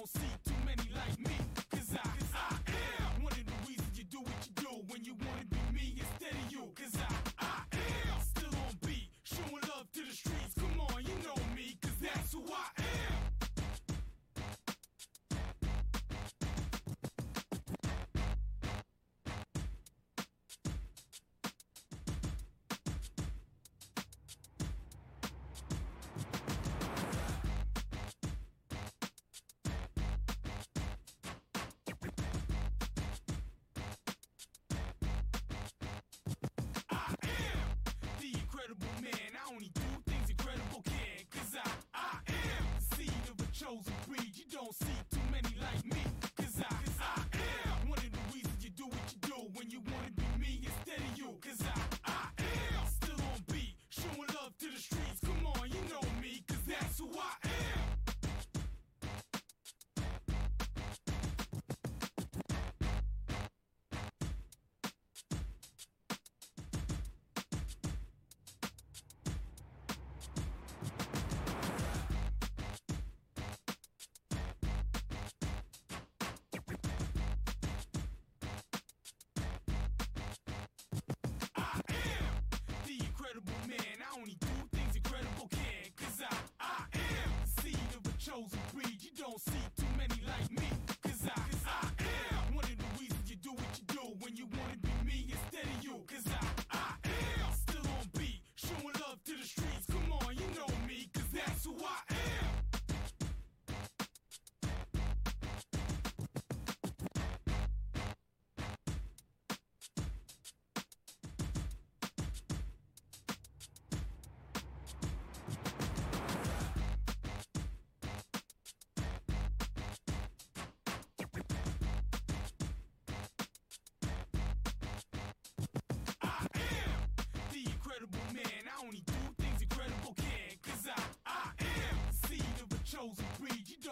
don't see man. I only do things incredible can, cause I, I am the seed of a chosen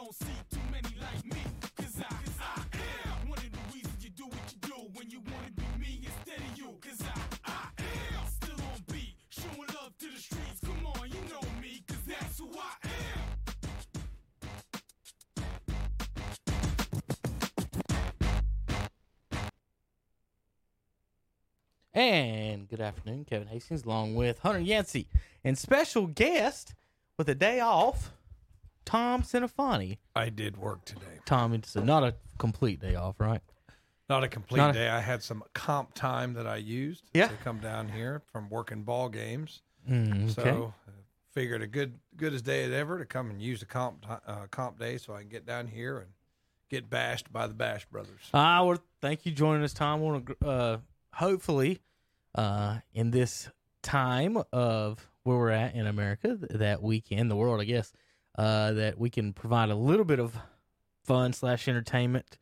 don't see too many like me. Cause I, cause I am one of the reasons you do what you do when you wanna be me instead of you. Cause I, I am still on beat, showing love to the streets. Come on, you know me, cause that's who I am. And good afternoon, Kevin Hastings, along with Hunter Yancey and special guest with a day off, Tom Cinefani. I did work today. Tom, it's not a complete day off, right? Not a complete Not a- day. I had some comp time that I used Yeah. to come down here from working ball games. Mm, okay. So uh, figured a good good as day as ever to come and use the comp ti- uh, comp day so I can get down here and get bashed by the Bash Brothers. I would thank you joining us, Tom. To uh, hopefully uh, in this time of where we're at in America, th- that weekend, the world, I guess, uh, that we can provide a little bit of fun slash entertainment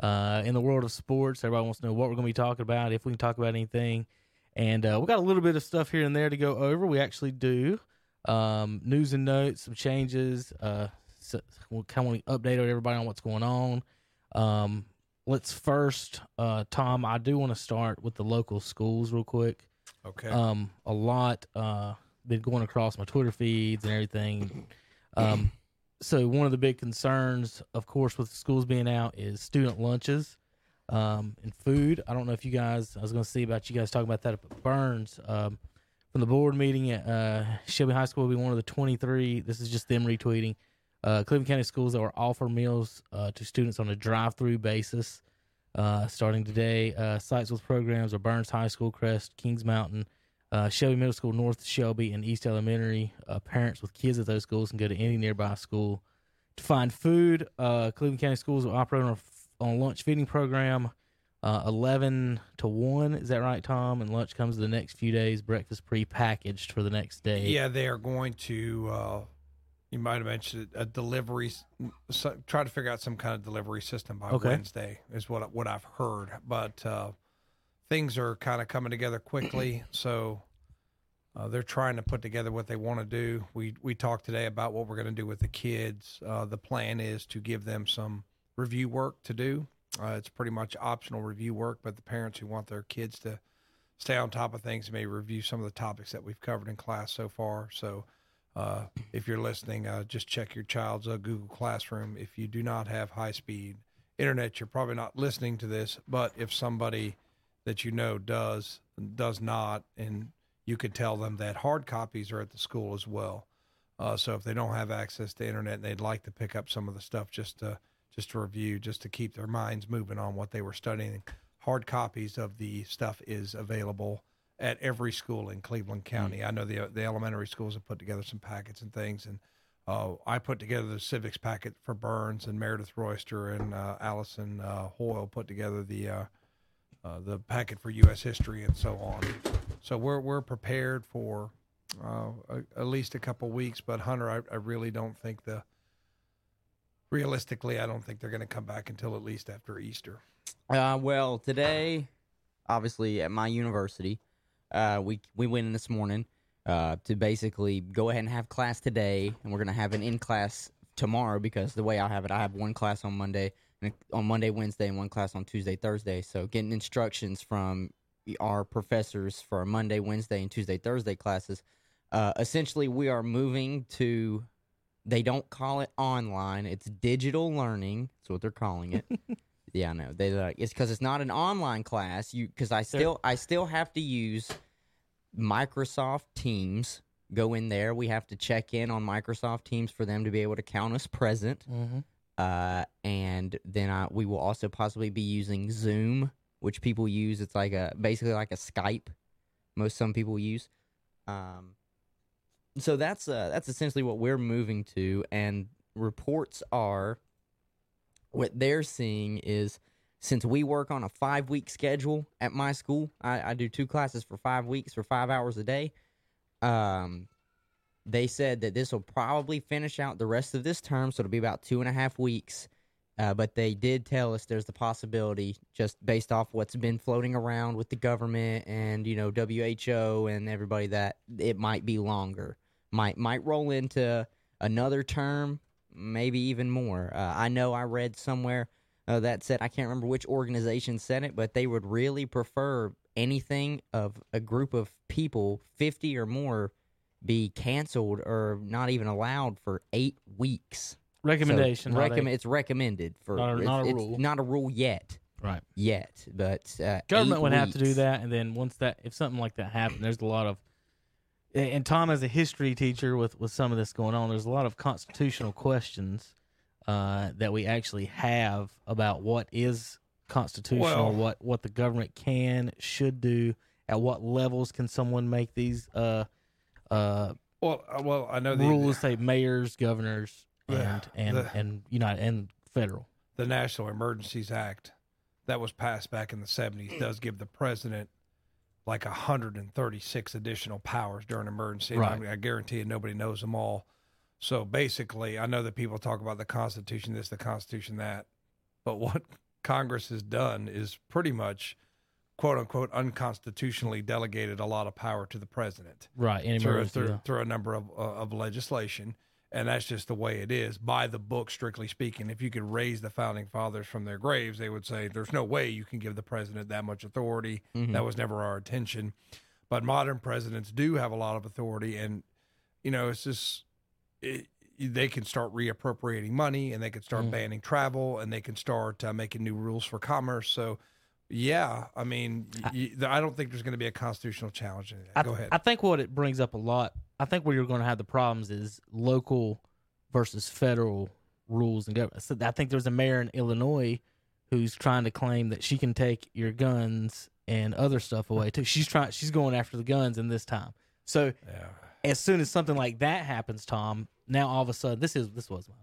uh, in the world of sports. Everybody wants to know what we're going to be talking about, if we can talk about anything, and uh, we got a little bit of stuff here and there to go over. We actually do um, news and notes, some changes. Uh, so we'll kind of update everybody on what's going on. Um, let's first, uh, Tom. I do want to start with the local schools real quick. Okay. Um, a lot uh, been going across my Twitter feeds and everything. Um, so one of the big concerns, of course, with schools being out is student lunches um, and food. I don't know if you guys. I was going to see about you guys talking about that up at Burns. Um, from the board meeting at uh, Shelby High School will be one of the 23. This is just them retweeting. Uh, Cleveland County schools that will offer meals uh, to students on a drive-through basis uh, starting today. Uh, sites with programs are Burns High School, Crest, Kings Mountain, uh, Shelby Middle School, North Shelby, and East Elementary. Uh, parents with kids at those schools can go to any nearby school to find food. Uh, Cleveland County schools will operate on a, on a lunch feeding program. Uh, 11 to 1 is that right tom and lunch comes the next few days breakfast pre-packaged for the next day yeah, they are going to. Uh, you might have mentioned it, a delivery. So, try to figure out some kind of delivery system by Okay. Wednesday is what what I've heard. But uh, things are kind of coming together quickly, so uh, they're trying to put together what they want to do. We we talked today about what we're going to do with the kids. Uh, the plan is to give them some review work to do. Uh, it's pretty much optional review work, but the parents who want their kids to stay on top of things may review some of the topics that we've covered in class so far. So, uh, if you're listening, uh, just check your child's uh, Google Classroom. If you do not have high speed internet, you're probably not listening to this. But if somebody that you know does does not, and you could tell them that hard copies are at the school as well. Uh, so if they don't have access to internet and they'd like to pick up some of the stuff just to just to review, just to keep their minds moving on what they were studying, hard copies of the stuff is available at every school in Cleveland County. I know the the elementary schools have put together some packets and things, and uh, I put together the civics packet for Burns and Meredith Royster and uh, Allison uh, Hoyle put together the uh, the packet for U.S. history and so on. So we're we're prepared for uh, a, at least a couple weeks. But Hunter, I, I really don't think the realistically, I don't think they're going to come back until at least after Easter. Uh, well, today, obviously at my university, uh, we we went in this morning uh, to basically go ahead and have class today, and we're gonna have an in class tomorrow because the way I have it, I have one class on Monday, on Monday, Wednesday, and one class on Tuesday, Thursday. So getting instructions from our professors for our Monday, Wednesday, and Tuesday, Thursday classes. Uh, essentially, we are moving to. They don't call it online; it's digital learning. That's what they're calling it. Yeah, I know. They like it's because it's not an online class. You because I still I still have to use Microsoft Teams. Go in there. We have to check in on Microsoft Teams for them to be able to count us present. Mhm. Uh, and then I we will also possibly be using Zoom, which people use. It's like a basically like a Skype. Most some people use. Um, so that's uh that's essentially what we're moving to, and reports are what they're seeing is since we work on a five week schedule at my school, I, I do two classes for five weeks for five hours a day. Um, they said that this will probably finish out the rest of this term, so it'll be about two and a half weeks. Uh, but they did tell us there's the possibility, just based off what's been floating around with the government and you know WHO and everybody, that it might be longer. Might might roll into another term, maybe even more. Uh, I know I read somewhere uh, that said I can't remember which organization said it, but they would really prefer anything of a group of people, fifty or more, be canceled or not even allowed for eight weeks. recommendation So, recommend it's recommended for Not a- it's, not a it's rule. not a rule yet. Right. yet. But uh, Government eight would have to do that, and then once that, if something like that happened, there's a lot of. And Tom, as a history teacher, with with some of this going on, there's a lot of constitutional questions uh, that we actually have about what is constitutional, Well- what what the government can should do, at what levels can someone make these uh, uh, Well, uh, well, I know the rules, say mayors, governors, Yeah, and and the- and United and federal. the National Emergencies Act that was passed back in the 70s does give the president like 136 additional powers during emergency. Right. I, I guarantee you nobody knows them all. So basically, I know that people talk about the Constitution, this, the Constitution, that. But what Congress has done is pretty much, quote unquote, unconstitutionally delegated a lot of power to the president Right. Through, through, through a number of, uh, of legislation. And that's just the way it is, by the book, strictly speaking. If you could raise the founding fathers from their graves, they would say, there's no way you can give the president that much authority. Mhm. That was never our intention. But modern presidents do have a lot of authority. And, you know, it's just, it, they can start reappropriating money and they can start Mm. banning travel and they can start uh, making new rules for commerce. So, yeah, I mean, I don't think there's going to be a constitutional challenge. I, Go ahead. I think what it brings up a lot. I think where you're going to have the problems is local versus federal rules and government. So I think there's a mayor in Illinois who's trying to claim that she can take your guns and other stuff away too. She's trying. She's going after the guns in this time. So yeah. as soon as something like that happens, Tom, now all of a sudden this is this was my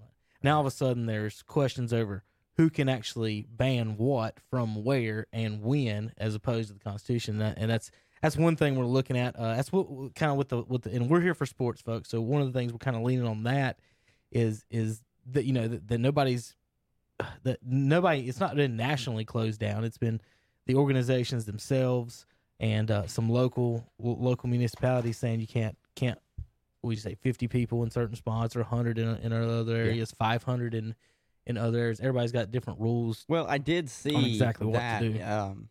now all of a sudden there's questions over who can actually ban what from where and when, as opposed to the Constitution. And that's that's one thing we're looking at. Uh, that's what kind of with the with the, and we're here for sports, folks. So one of the things we're kind of leaning on that is is that you know that, that nobody's that nobody. It's not been nationally closed down. It's been the organizations themselves and uh, some local local municipalities saying you can't can't we say 50 people in certain spots or 100 in, in other areas 500 in in other areas everybody's got different rules Well, I did see exactly what to do. Um,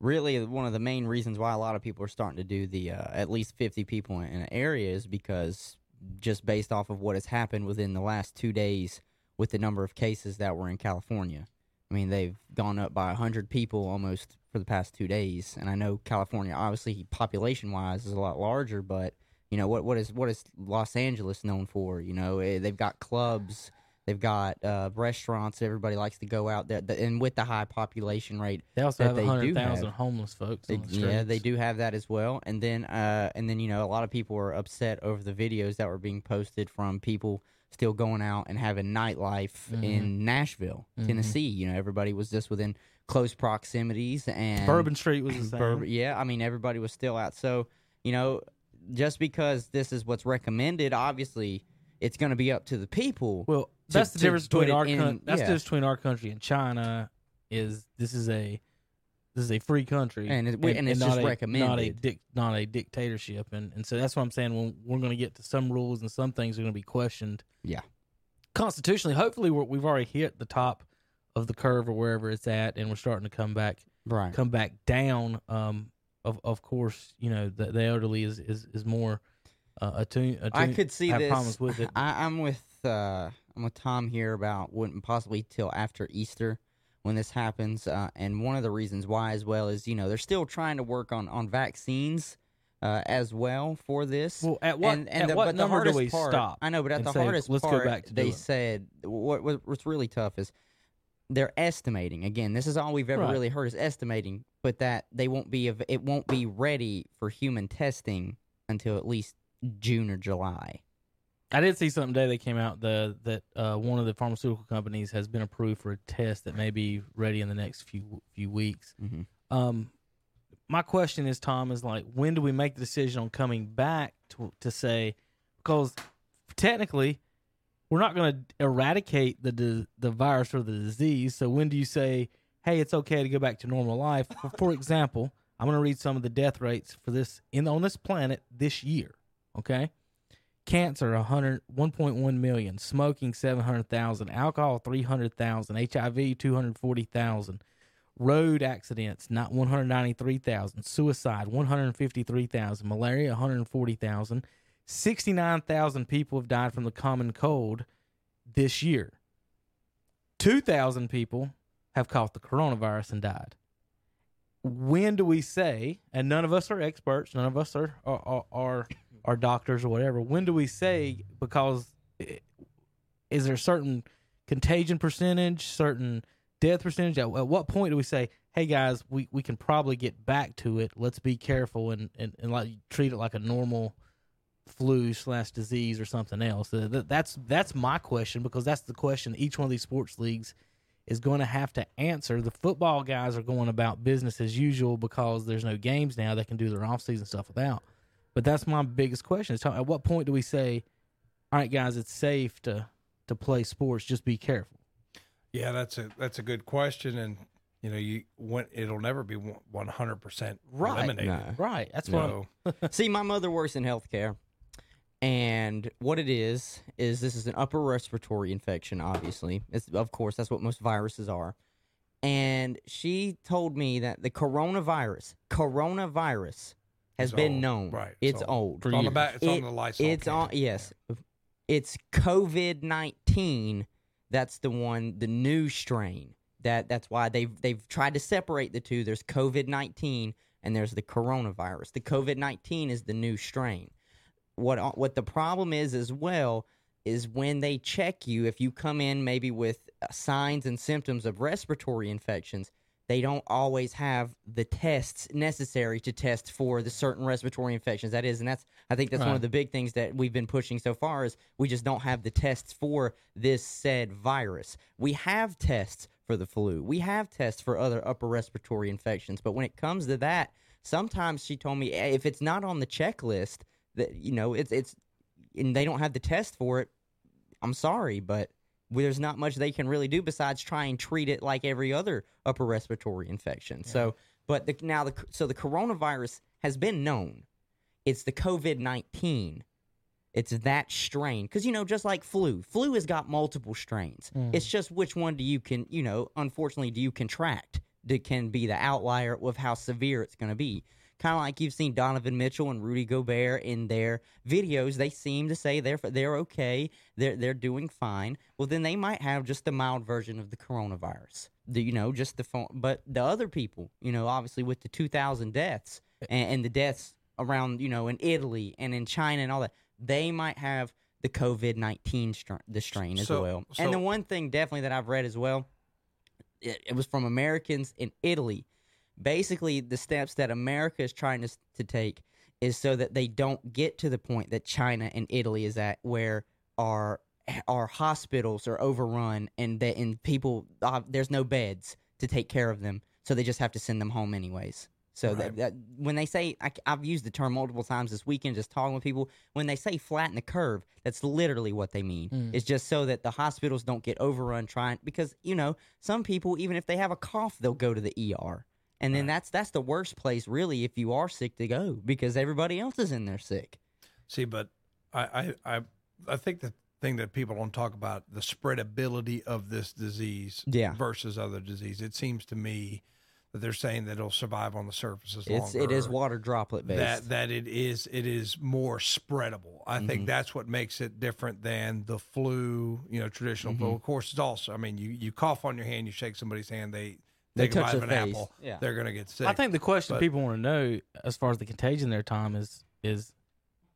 really, one of the main reasons why a lot of people are starting to do the uh, at least fifty people in an area is because just based off of what has happened within the last two days with the number of cases that were in California. I mean, they've gone up by hundred people almost for the past two days, and I know California, obviously, population wise, is a lot larger, but you know what what is what is Los Angeles known for? You know, eh, they've got clubs. They've got uh, restaurants. Everybody likes to go out there, The- and with the high population rate, they also that have 100,000 have. homeless folks they, on the yeah, they do have that as well. And then, uh, and then you know, a lot of people were upset over the videos that were being posted from people still going out and having nightlife Mhm. in Nashville, Mhm. Tennessee. You know, everybody was just within close proximities, and bourbon street was the same Bourbon- yeah, I mean, everybody was still out. So, you know, just because this is what's recommended, obviously, it's going to be up to the people. well that's the difference between our in- coun- that's yeah. the difference between our country and china is this is a this is a free country And it- and it's not just a, not a dic- not a dictatorship and and so that's what i'm saying when we're going to get to some rules and some things are going to be questioned Yeah. constitutionally hopefully we're, we've already hit the top of the curve or wherever it's at and we're starting to come back right. come back down um of of course you know the, the elderly is is, is more uh, attuned, I could see have this. problems with it I, I'm with uh, I'm with Tom here about wouldn't possibly till after Easter when this happens, uh, and one of the reasons why as well is you know they're still trying to work on on vaccines uh, as well for this. well at what and, and at the, what number hardest do we part, stop I know, but at the say, hardest "Let's go part, back to they it"? said what, what what's really tough is they're estimating. Again, this is all we've ever Right. really heard is estimating, but that they won't be it won't be ready for human testing until at least June or July. I did see something today that came out the that uh, one of the pharmaceutical companies has been approved for a test that may be ready in the next few few weeks. Mhm. Um, my question is, Tom, is like, when do we make the decision on coming back to to say because technically we're not going to eradicate the the virus or the disease. So when do you say, hey, it's okay to go back to normal life? for, for example, I'm going to read some of the death rates for this in on this planet this year. Okay, cancer 100 1.1 million, smoking 700,000, alcohol 300,000, HIV 240,000 road accidents not 193,000 suicide 153,000 malaria 140,000 69,000 people have died from the common cold this year 2,000 people have caught the coronavirus and died. When do we say, and none of us are experts, none of us are are, are, are doctors or whatever, when do we say, because i- is there a certain contagion percentage, certain death percentage? At, at what point do we say, hey guys, we, we can probably get back to it. Let's be careful and, and, and like treat it like a normal flu slash disease or something else. That's that's my question because that's the question each one of these sports leagues is going to have to answer. The football guys are going about business as usual because there's no games now. They can do their off season stuff without. But that's my biggest question: is at what point do we say, all right, guys, it's safe to to play sports. Just be careful. Yeah, that's a that's a good question, and you know, you when it'll never be one hundred percent Right. eliminated. No. Right. That's what. See, my mother works in healthcare, and what it is is this is an upper respiratory infection. Obviously, it's of course that's what most viruses are. And she told me that the coronavirus, coronavirus, has It's been old. known. Right, It's, old. It's on the back. It's on the Lysol. It's can. on. Yes, it's COVID nineteen. That's the one, the new strain. That that's why they've they've tried to separate the two. There's COVID nineteen and there's the coronavirus. The COVID nineteen is the new strain. What uh, what the problem is as well is when they check you, if you come in maybe with uh, signs and symptoms of respiratory infections, they don't always have the tests necessary to test for the certain respiratory infections. That is, and that's I think that's one of the big things that we've been pushing so far is we just don't have the tests for this said virus. We have tests for the flu. We have tests for other upper respiratory infections, but when it comes to that, sometimes she told me eh, if it's not on the checklist that you know it's it's and they don't have the test for it. I'm sorry, but there's not much they can really do besides try and treat it like every other upper respiratory infection. So, but the, now the so the coronavirus has been known. It's the COVID nineteen. It's that strain because you know just like flu, flu has got multiple strains. Mm. It's just which one do you can you know unfortunately do you contract that can be the outlier of how severe it's going to be. Kind of like you've seen Donovan Mitchell and Rudy Gobert in their videos. They seem to say they're they're okay, they're they're doing fine. Well, then they might have just the mild version of the coronavirus. The, you know, just the phone. But the other people, you know, obviously with the 2,000 deaths and, and the deaths around, you know, in Italy and in China and all that, they might have the COVID 19 str- the strain as So- well. so- and the one thing definitely that I've read as well, it, it was from Americans in Italy. Basically, the steps that America is trying to, to take is so that they don't get to the point that China and Italy is at, where our our hospitals are overrun and that and people uh, there's no beds to take care of them, so they just have to send them home anyways. So that, Right. that when they say I, have used the term multiple times this weekend, just talking with people, when they say flatten the curve, that's literally what they mean. Mm. It's just so that the hospitals don't get overrun trying because you know some people even if they have a cough they'll go to the ER, and then Right. that's that's the worst place really if you are sick to go because everybody else is in there sick. See, but I, I, I, I think the thing that people don't talk about the spreadability of this disease Yeah. versus other disease. It seems to me that they're saying that it'll survive on the surfaces It's longer. it is water droplet based. that that it is it is more spreadable. I Mhm. think that's what makes it different than the flu, you know, traditional Mm-hmm. flu. Of course, it's also. I mean, you you cough on your hand, you shake somebody's hand, they They take a touch bite of an their face. apple, Yeah. they're gonna get sick. I think the question but- people want to know, as far as the contagion there, Tom, is is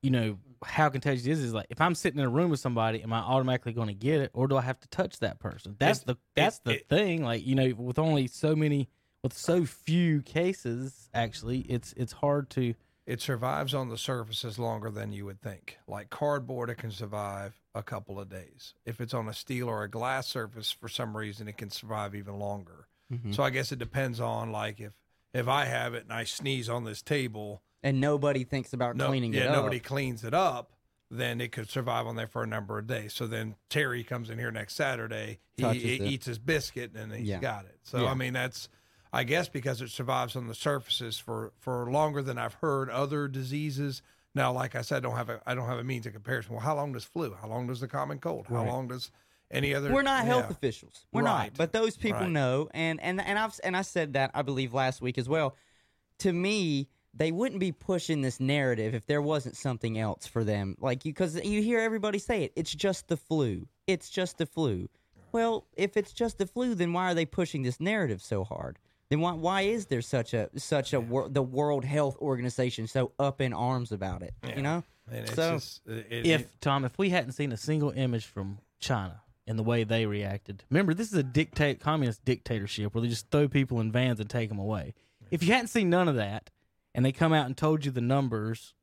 you know how contagious it is. Is like if I'm sitting in a room with somebody, am I automatically going to get it, or do I have to touch that person? That's It- the that's it- the it- thing. Like you know, with only so many, with so few cases, actually, it's it's hard to. it survives on the surfaces longer than you would think. Like cardboard, it can survive a couple of days. If it's on a steel or a glass surface, for some reason, it can survive even longer. Mhm. So I guess it depends on like if if I have it and I sneeze on this table, and nobody thinks about no, cleaning yeah, it up. nobody cleans it up, then it could survive on there for a number of days. So then Terry comes in here next Saturday, he, he eats his biscuit and he's Yeah. got it. So Yeah. I mean that's I guess because it survives on the surfaces for for longer than I've heard other diseases. Now, like I said, I don't have a I don't have a means of comparison. Well, how long does flu? How long does the common cold? How Right. long does any other? We're not health yeah. officials. We're Right. not. But those people Right. know, and and and I've and I said that I believe last week as well. To me, they wouldn't be pushing this narrative if there wasn't something else for them. Like you, because you hear everybody say it. It's just the flu. It's just the flu. Well, if it's just the flu, then why are they pushing this narrative so hard? Then why why is there such a such a wor- the World Health Organization so up in arms about it? Yeah. You know, And it's So, just, it, it- if Tom, if we hadn't seen a single image from China and the way they reacted, remember this is a dictate communist dictatorship where they just throw people in vans and take them away. If you hadn't seen none of that, and they come out and told you the numbers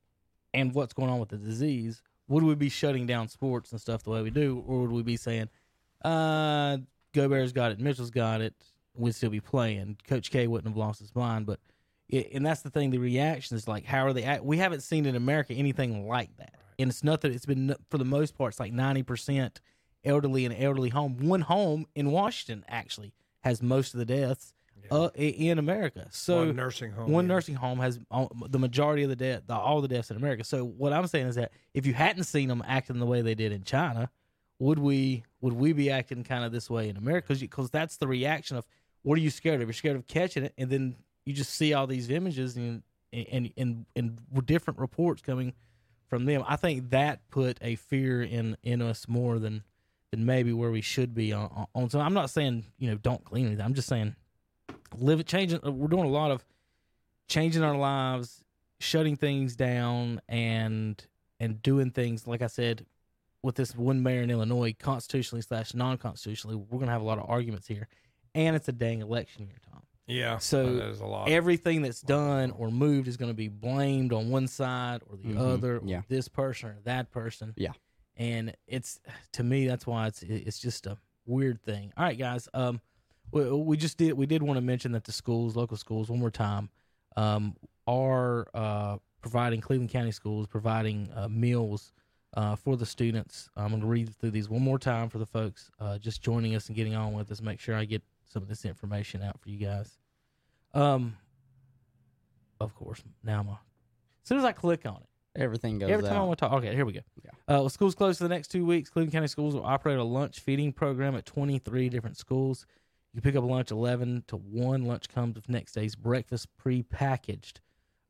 and what's going on with the disease, would we be shutting down sports and stuff the way we do, or would we be saying, uh, Gobert's got it, Mitchell's got it, we'd still be playing. Coach K wouldn't have lost his mind, but. It, and that's the thing. The reaction is like, how are they? Act? We haven't seen in America anything like that, and it's nothing. It's been for the most part, it's like ninety percent elderly and elderly home. One home in Washington actually has most of the deaths uh, in America. So one nursing home. one yeah. nursing home has the majority of the death, the, all the deaths in America. So what I'm saying is that if you hadn't seen them acting the way they did in China, would we would we be acting kind of this way in America? Because that's the reaction of what are you scared of? You're scared of catching it, and then you just see all these images and and and and different reports coming from them. I think that put a fear in in us more than than maybe where we should be on. on- on so I'm not saying you know don't clean anything. I'm just saying live it changing. We're doing a lot of changing our lives, shutting things down, and and doing things like I said with this one mayor in Illinois, constitutionally slash non-constitutionally. We're gonna have a lot of arguments here, and it's a dang election year, Tom. Yeah. So that is a lot. Everything that's done or moved is going to be blamed on one side or the Mhm, other, or yeah. this person or that person. Yeah. And it's to me that's why it's it's just a weird thing. All right, guys. Um, we, we just did we did want to mention that the schools, local schools, one more time, um, are uh, providing Cleveland County schools providing uh, meals. Uh, for the students, I'm going to read through these one more time for the folks uh, just joining us and getting on with us. Make sure I get some of this information out for you guys. Um, of course, now as soon as I click on it, everything goes every time I want to talk, okay, here we go. Yeah. Uh, well, schools closed for the next two weeks. Cleveland County Schools will operate a lunch feeding program at 23 different schools. You can pick up lunch 11 to 1. Lunch comes with next day's breakfast pre-packaged.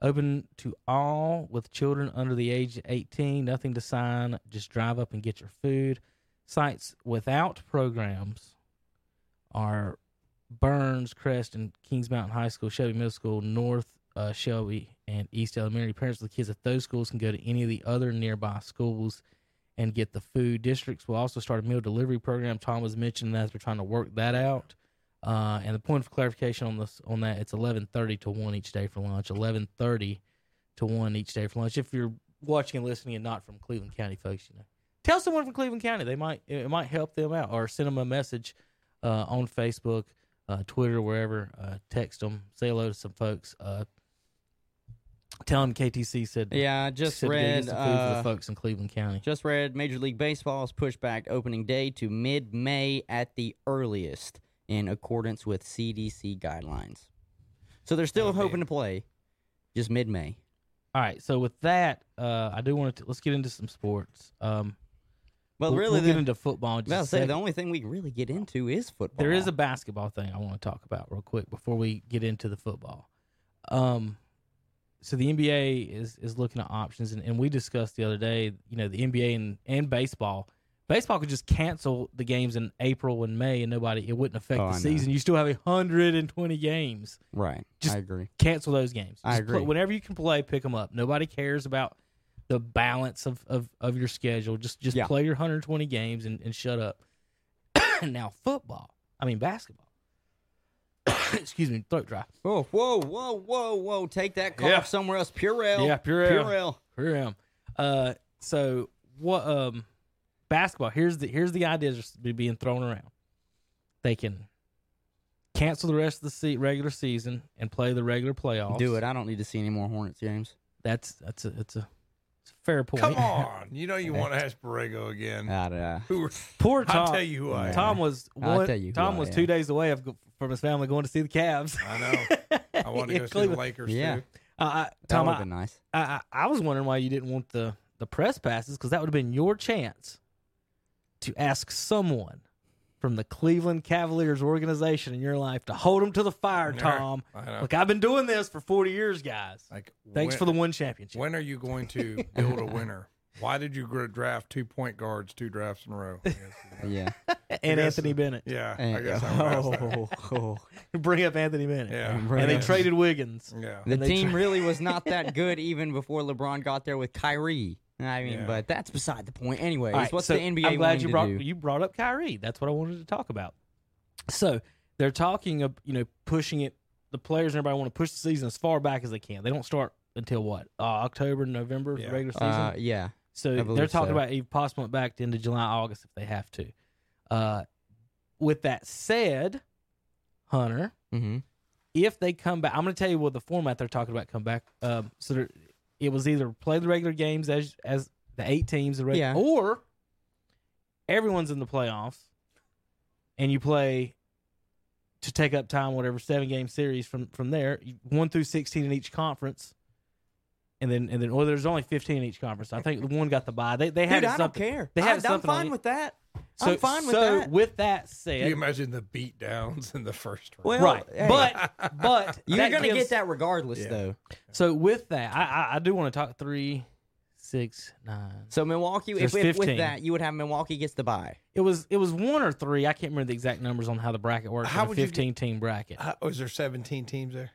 Open to all with children under the age of 18. Nothing to sign. Just drive up and get your food. Sites without programs are Burns, Crest, and Kings Mountain High School, Shelby Middle School, North uh, Shelby, and East Elementary. Parents of the kids at those schools can go to any of the other nearby schools and get the food. Districts will also start a meal delivery program. Tom was mentioning that they're trying to work that out. Uh, and the point of clarification on this on that, it's eleven thirty to one each day for lunch. Eleven thirty to one each day for lunch. If you're watching and listening and not from Cleveland County, folks, you know, tell someone from Cleveland County. They might it might help them out, or send them a message uh, on Facebook, uh, Twitter, wherever. Uh, text them, say hello to some folks. Uh, tell them KTC said. Yeah, I just said read. food for Uh, the folks in Cleveland County. just read Major League Baseball has pushed back opening day to mid-May at the earliest, in accordance with CDC guidelines. So they're still Okay. hoping to play, just mid-May. All right, so with that, uh, I do want to let's get into some sports. Um, Well, we'll, really, we'll get into football. in I just was a about to say the only thing we can really get into is football. There is a basketball thing I want to talk about real quick before we get into the football. Um, so the NBA is is looking at options, and, and we discussed the other day. You know, the NBA and, and baseball. Baseball could just cancel the games in April and May, and nobody it wouldn't affect Oh, the I season. You still have hundred and twenty games. right. just- I agree. Cancel those games. I Just play- agree. whenever you can play, pick them up. Nobody cares about the balance of, of, of your schedule. Just just Yeah. play your 120 games and, and shut up. now football. I mean basketball. Excuse me, throat dry. Oh, whoa, whoa, whoa, whoa! Take that cough Yeah. somewhere else. Purell. Yeah, Purell. Purell. Here I am. Uh, so what? Um, basketball. Here's the here's the ideas that's be- being thrown around. They can cancel the rest of the se- regular season and play the regular playoffs. Do it. I don't need to see any more Hornets games. That's that's a it's a, it's a fair point. Come on. You know you want to ask Borrego again. Ah, da. Who? Poor Tom? I'll Tom. tell you who I am. Tom was I'll one, tell you who Tom I was two days away of, from his family going to see the Cavs. I know. I want to go see the Cleveland. Lakers Yeah. too. Uh, I, That Tom, would I, have been nice. I, I I was wondering why you didn't want the the press passes because that would have been your chance to ask someone from the Cleveland Cavaliers organization in your life to hold them to the fire, Yeah, Tom. I know. Look, I've been doing this for 40 years, guys. Like Thanks when, for the one championship. When are you going to build a winner? Why did you gr- draft two point guards two drafts in a row? I guess. Yeah. And guess- Anthony Bennett. yeah, I And- guess I would that. oh, oh. Bring up Anthony Bennett. Yeah, Bring And they up- traded Wiggins. yeah. The And they team tra- really was not that good even before LeBron got there with Kyrie. I mean, Yeah. but that's beside the point. Anyways, All right, what's so the NBA I'm glad you brought do? you brought up Kyrie. That's what I wanted to talk about. So they're talking of you know pushing it. The players and everybody want to push the season as far back as they can. They don't start until what uh, October, November, Yeah. the regular season. Uh, yeah. so they're talking so. about even possibly back into July, August if they have to. Uh, with that said, Hunter, Mm-hmm. if they come back, I'm going to tell you what the format they're talking about come back. Um, so there, it was either play the regular games as as the eight teams, the reg- Yeah. or everyone's in the playoffs, and you play to take up time, whatever seven game series from from there, one through sixteen in each conference. And then, and then, well, there's only 15 in each conference. I think the one got the bye. They, they had Dude, I don't care. They had I, something I'm fine with that. So, I'm fine with so that. with that said, Can said, you imagine the beat downs in the first round? Well, right? hey, But but you're that gonna gives- get that regardless, Yeah. though. So with that, I I, I do want to talk three, six, nine. So Milwaukee, There's if, if with 15. that, you would have Milwaukee gets the bye. It was it was one or three. I can't remember the exact numbers on how the bracket works. How How would a you fifteen team bracket? How, was there 17 teams there?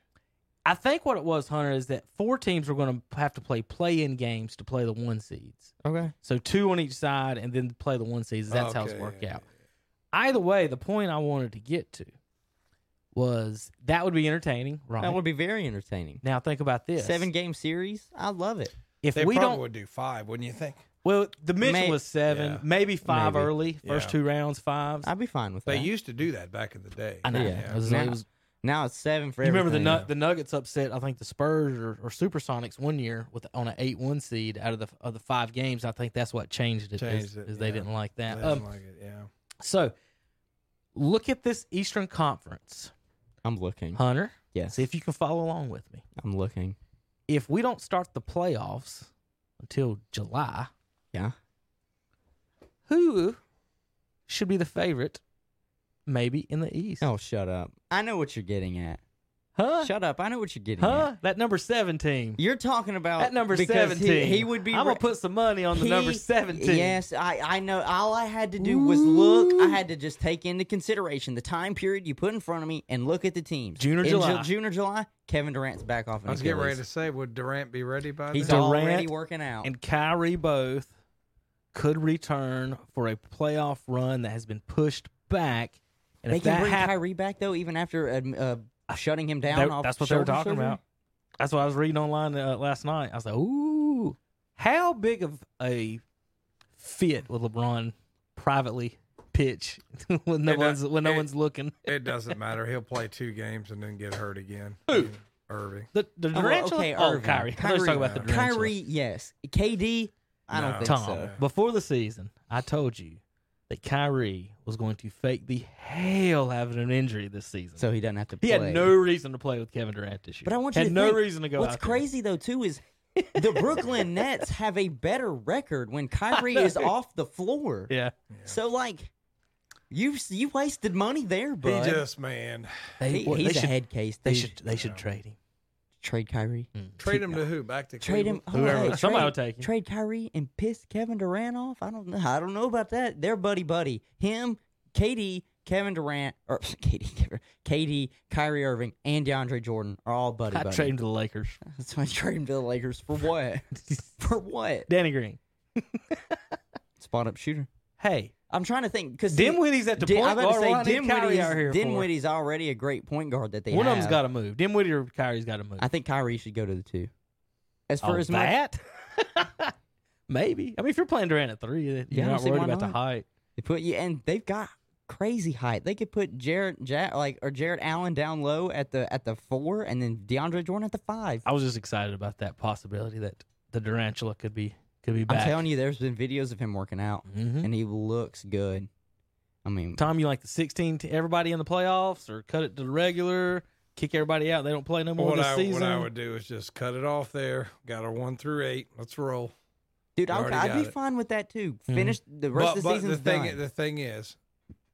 I think what it was, Hunter, is that four teams were going to have to play play in games to play the one seeds. Okay. So two on each side, and then play the one seeds. That's how it's Okay, worked yeah, out. Either way, the point I wanted to get to was that would be entertaining, right? That would be very entertaining. now think about this: Seven game series. I love it. If They we probably don't, would do five, wouldn't you think? well, the mission May- was seven, Yeah. maybe five Maybe. early, first Yeah. two rounds, fives. I'd be fine with They that. They used to do that back in the day. I know. Yeah. It was- Now- it was- now it's seven for You remember the nut, the Nuggets upset I think the Spurs or, or Supersonics one year with on an eight one seed out of the of the five games. I think that's what changed it. Changed is, it, is they didn't like They that. didn't Um, like it, yeah. so look at this Eastern Conference, I'm looking. Hunter. Yes. See if you can follow along with me. I'm looking. If we don't start the playoffs until July, Yeah. who should be the favorite? Maybe in the East. Oh, shut up. I know what you're getting at. huh? Shut up. I know what you're getting huh? at. That number 17. You're talking about That number because he- seventeen. He, would be. I'm gonna put some money on the number seventeen. Yes, I, I know. All I had to do was look. I had to just take into consideration the time period you put in front of me and look at the teams. June or In July. Ju- June or July. Kevin Durant's back off. I was getting ready to say, would Durant be ready by He's then? Durant already working out. and Kyrie both could return for a playoff run that has been pushed back. And they if can that bring hap- Kyrie back though, even after uh, uh, shutting him down. they- off that's what they were shoulder talking surgery? about. That's what I was reading online uh, last night. I was like, "Ooh, how big of a fit will LeBron privately pitch when no It one's when no it- one's looking?" It doesn't matter. He'll play two games and then get hurt again. Who? Irving. The the Oh, Durantula? okay, oh, Irving. Kyrie. I was talking about the Kyrie- Durantula. Kyrie, yes. KD, I don't No. think Tom, so. before the season, I told you that Kyrie was going to fake the hell out of an injury this season. So he doesn't have to play. he play. had no reason to play with Kevin Durant this year. But I want you had to no think, reason to go. What's out there. crazy though too is the Brooklyn Nets have a better record when Kyrie is off the floor. Yeah, So like, you you wasted money there, He bud. just, man. they, He- he's they a should, head case. They should. They should Yeah. trade him. Trade Kyrie. Mm. Trade him to who? Back to Trade him. Cleveland? oh, Whoever- hey, somebody trade, will take him. Trade Kyrie and piss Kevin Durant off. I don't know. I don't know about that. They're buddy buddy. Him, KD, Kevin Durant, or KD, KD, Kyrie Irving, and DeAndre Jordan are all buddy I'd buddy. trade him to the Lakers. That's why I trade him to the Lakers for what? for what? Danny Green. Spot up shooter. Hey, I'm trying to think because Dinwiddie's at the point I'm guard. to say need out here Dinwiddie's, already a great point guard that they One have. of them's got to move. Dimwitty or Kyrie's got to move. I think Kyrie should go to the two. As far oh, as much, that? Maybe. I mean, if you're playing Durant at three, you're Yeah, not worried about the height. they put you and they've got crazy height. They could put Jarrett, ja, like or Jarrett Allen down low at the at the four, and then DeAndre Jordan at the five. I was just excited about that possibility that the Durantula could be could be back. I'm telling you, there's been videos of him working out, Mhm. and he looks good. I mean, Tom, you like the 16 to everybody in the playoffs, or cut it to the regular, kick everybody out? They don't play no more What this I, season. what I would do is just cut it off there. Got a one through eight. Let's roll. dude, I'd, I'd be it. fine with that too. Mhm. Finish the rest but of the but season's the thing, done. the thing is,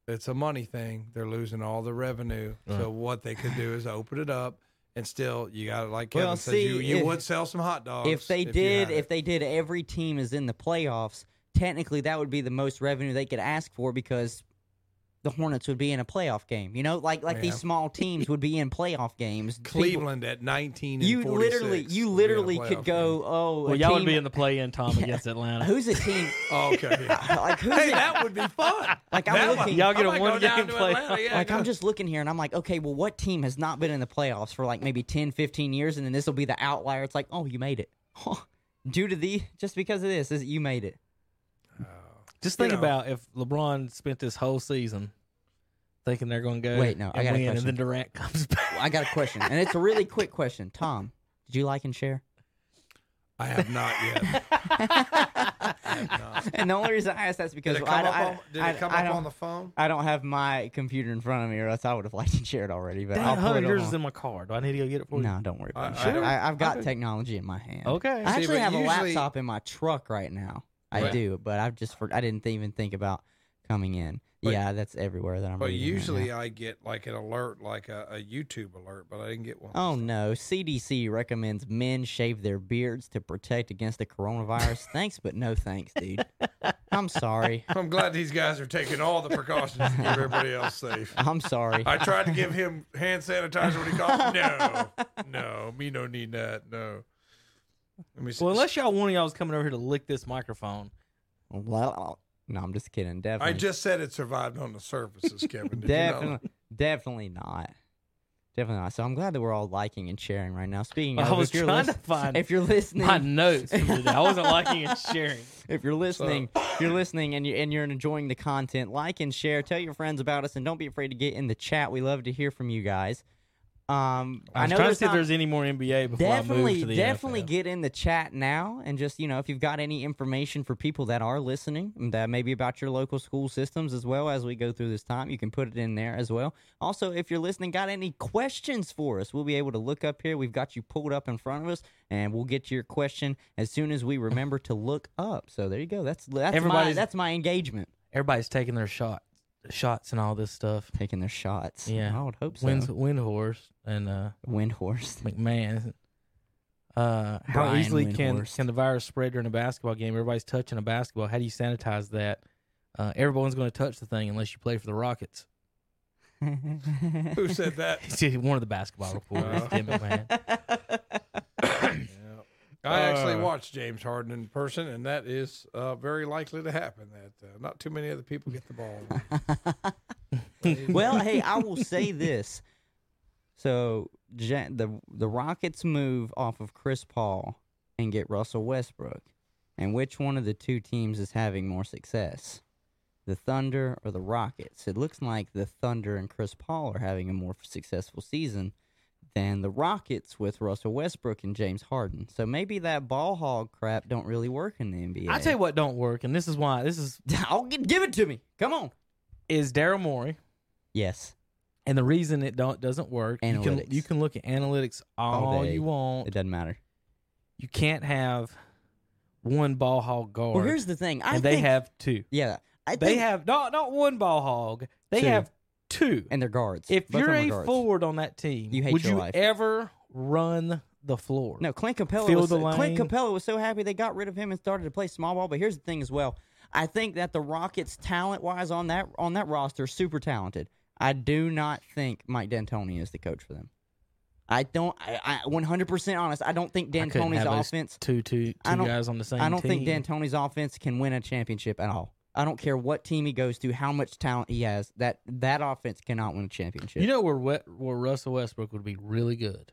it's a money thing. They're losing all the revenue. So what they could do is open it up and still you got to like Kevin Well, says you see, you if- would sell some hot dogs if they you did, if they did, every team is in the playoffs. Technically, that would be the most revenue they could ask for because the Hornets would be in a playoff game. You know, like like Yeah. these small teams would be in playoff games. People- Cleveland at 19 and you literally, you be in a literally could go. Oh, Well, a y'all would be in the play-in, Tom, against Atlanta. Who's a team? Oh, okay. yeah. like who's hey, a, that would be fun. Like, I'm That looking- one- Y'all get I a might one go down game to playoff. Yeah, like go- I'm just looking here and I'm like, okay, well, what team has not been in the playoffs for like maybe 10, 15 years, and then this will be the outlier. It's like, oh, you made it. Due to the just because of this, is you made it. Just You think know. about if LeBron spent this whole season thinking they're going to go Wait, no, I and got a win, and question. then Durant comes back. I got a question, and it's a really quick question. Tom, did you like and share? I have not yet. I have not. And the only reason I asked that's because Did it I, come up, I, on, did I- it come I up don't- on the phone? I don't have my computer in front of me, or else I would have liked and shared already. But Dang, I'll put Hunter, it yours on. is in my car. Do I need to go get it for you? No, don't worry about I- it. I don't- I, I've got I- technology in my hand. Okay. I actually but have a laptop in my truck right now. I Right. do, but I've just for, I didn't even think about coming in. But- yeah, that's everywhere that I'm. But reading right usually. I get like an alert, like a, a YouTube alert, but I didn't get one. Oh no! CDC recommends men shave their beards to protect against the coronavirus. thanks, but no thanks, dude. I'm sorry. I'm glad these guys are taking all the precautions to keep everybody else safe. I'm sorry. I tried to give him hand sanitizer when he called. Me. No, no, me no need that. No. Let me see. Well, unless y'all one of y'all was coming over here to lick this microphone. Well, no, I'm just kidding. Definitely. I just said it survived on the surfaces, Kevin. Did definitely, You know? definitely not. Definitely not. So I'm glad that we're all liking and sharing right now. Speaking of, I was if you're, trying lis- to find if you're listening, my notes. I wasn't liking and sharing. if you're listening, if you're listening and you and you're enjoying the content, like and share. Tell your friends about us, and don't be afraid to get in the chat. We love to hear from you guys. Um, I was know trying to see if there's any more NBA before I definitely move to the definitely NFL. get in the chat now and just you know if you've got any information for people that are listening that maybe about your local school systems as well as we go through this time you can put it in there as well. Also if you're listening got any questions for us we'll be able to look up here. We've got you pulled up in front of us and we'll get to your question as soon as we remember to look up. So there you go. That's that's my that's my engagement. Everybody's taking their shot, shots and all this stuff. taking their shots Yeah. i would hope so Wind, Windhorse and uh, wind horse McMahon. Uh, how Brian easily can Windhorst. can the virus spread during a basketball game? Everybody's touching a basketball. How do you sanitize that? Uh, everyone's going to touch the thing unless you play for the Rockets. Who said that? He's one of the basketball reporters, Oh. Tim McMahon. I actually Uh. watched James Harden in person, and that is uh, very likely to happen. That uh, not too many other people get the ball. well, hey, I will say this. So Ja- the the Rockets move off of Chris Paul and get Russell Westbrook, and which one of the two teams is having more success, the Thunder or the Rockets? It looks like the Thunder and Chris Paul are having a more successful season than the Rockets with Russell Westbrook and James Harden. So maybe that ball hog crap don't really work in the NBA. I tell you what don't work, and this is why. This is I'll gi- give it to me. Come on. is Daryl Morey, Yes, and the reason it don't doesn't work. You can you can look at analytics all, All you it doesn't matter. You can't have one ball hog guard, Well, here's the thing. I and they have two. Yeah, I They think, have not not one ball hog. They Two. have two. and they're guards. if Both you're them are a guards. forward on that team, You hate would your you life. ever run the floor? no, Clint Capela. Was, the Clint. Capela was so happy they got rid of him and started to play small ball. But here's the thing as well. I think that the Rockets, talent wise, on that on that roster, super talented. I do not think Mike D'Antoni is the coach for them. I don't. I, I 100% honest. I don't think I couldn't D'Antoni's have those offense. Two, two, two I don't- guys on the same I don't team. think D'Antoni's offense can win a championship at all. I don't care what team he goes to, how much talent he has. That that offense cannot win a championship. You know where where Russell Westbrook would be really good,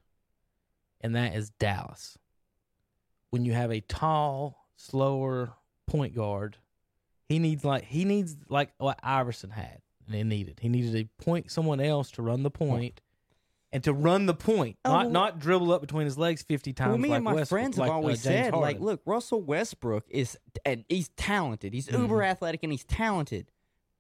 and that is Dallas. When you have a tall, slower point guard, he needs like he needs like what Iverson had, and he needed. He needed to point someone else to run the point, and to run the point, Oh, not not dribble up between his legs fifty times. Well, me like and my Westbrook- friends have uh, always James said, like, look, Russell Westbrook is, and he's talented. He's Mhm. uber athletic and he's talented.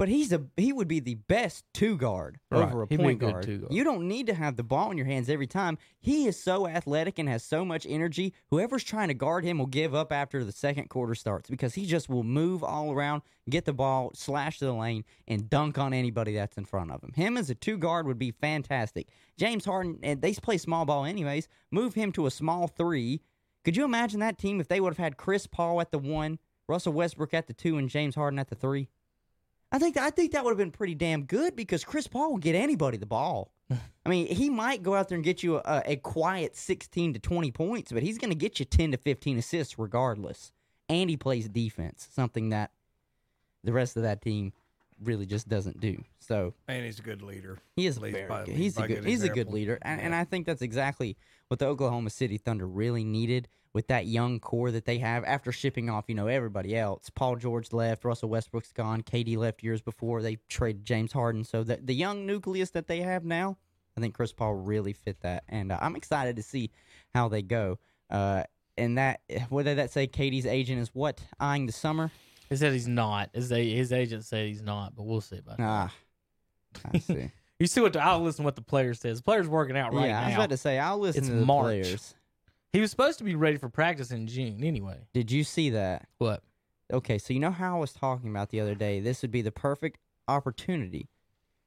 But he's a he would be the best two guard Right. over a He'd a point guard. guard. You don't need to have the ball in your hands every time. He is so athletic and has so much energy. Whoever's trying to guard him will give up after the second quarter starts because he just will move all around, get the ball, slash to the lane, and dunk on anybody that's in front of him. Him as a two guard would be fantastic. James Harden, and they play small ball anyways. Move him to a small three. Could you imagine that team if they would have had Chris Paul at the one, Russell Westbrook at the two, and James Harden at the three? I think I think that would have been pretty damn good because Chris Paul will get anybody the ball. I mean, he might go out there and get you a, a quiet sixteen to twenty points, but he's going to get you ten to fifteen assists regardless. And he plays defense, something that the rest of that team really just doesn't do. So And he's a good leader. he is Leads very by- good. He's a good. good He's a good leader, and, and I think that's exactly what the Oklahoma City Thunder really needed with that young core that they have after shipping off, you know, everybody else. Paul George left, Russell Westbrook's gone, KD left years before they traded James Harden. So the the young nucleus that they have now, I think Chris Paul really fit that, and uh, I'm excited to see how they go. Uh, and that, did that say? KD's agent is what eyeing the summer. He said he's not. His, his agent said he's not, but we'll see about that. Ah, I see. You see what the, I'll listen to what the player says. The player's working out right yeah, I was about to say I'll listen It's to the March. players. He was supposed to be ready for practice in June anyway. Did you see that? What? Okay, so you know how I was talking about the other day? This would be the perfect opportunity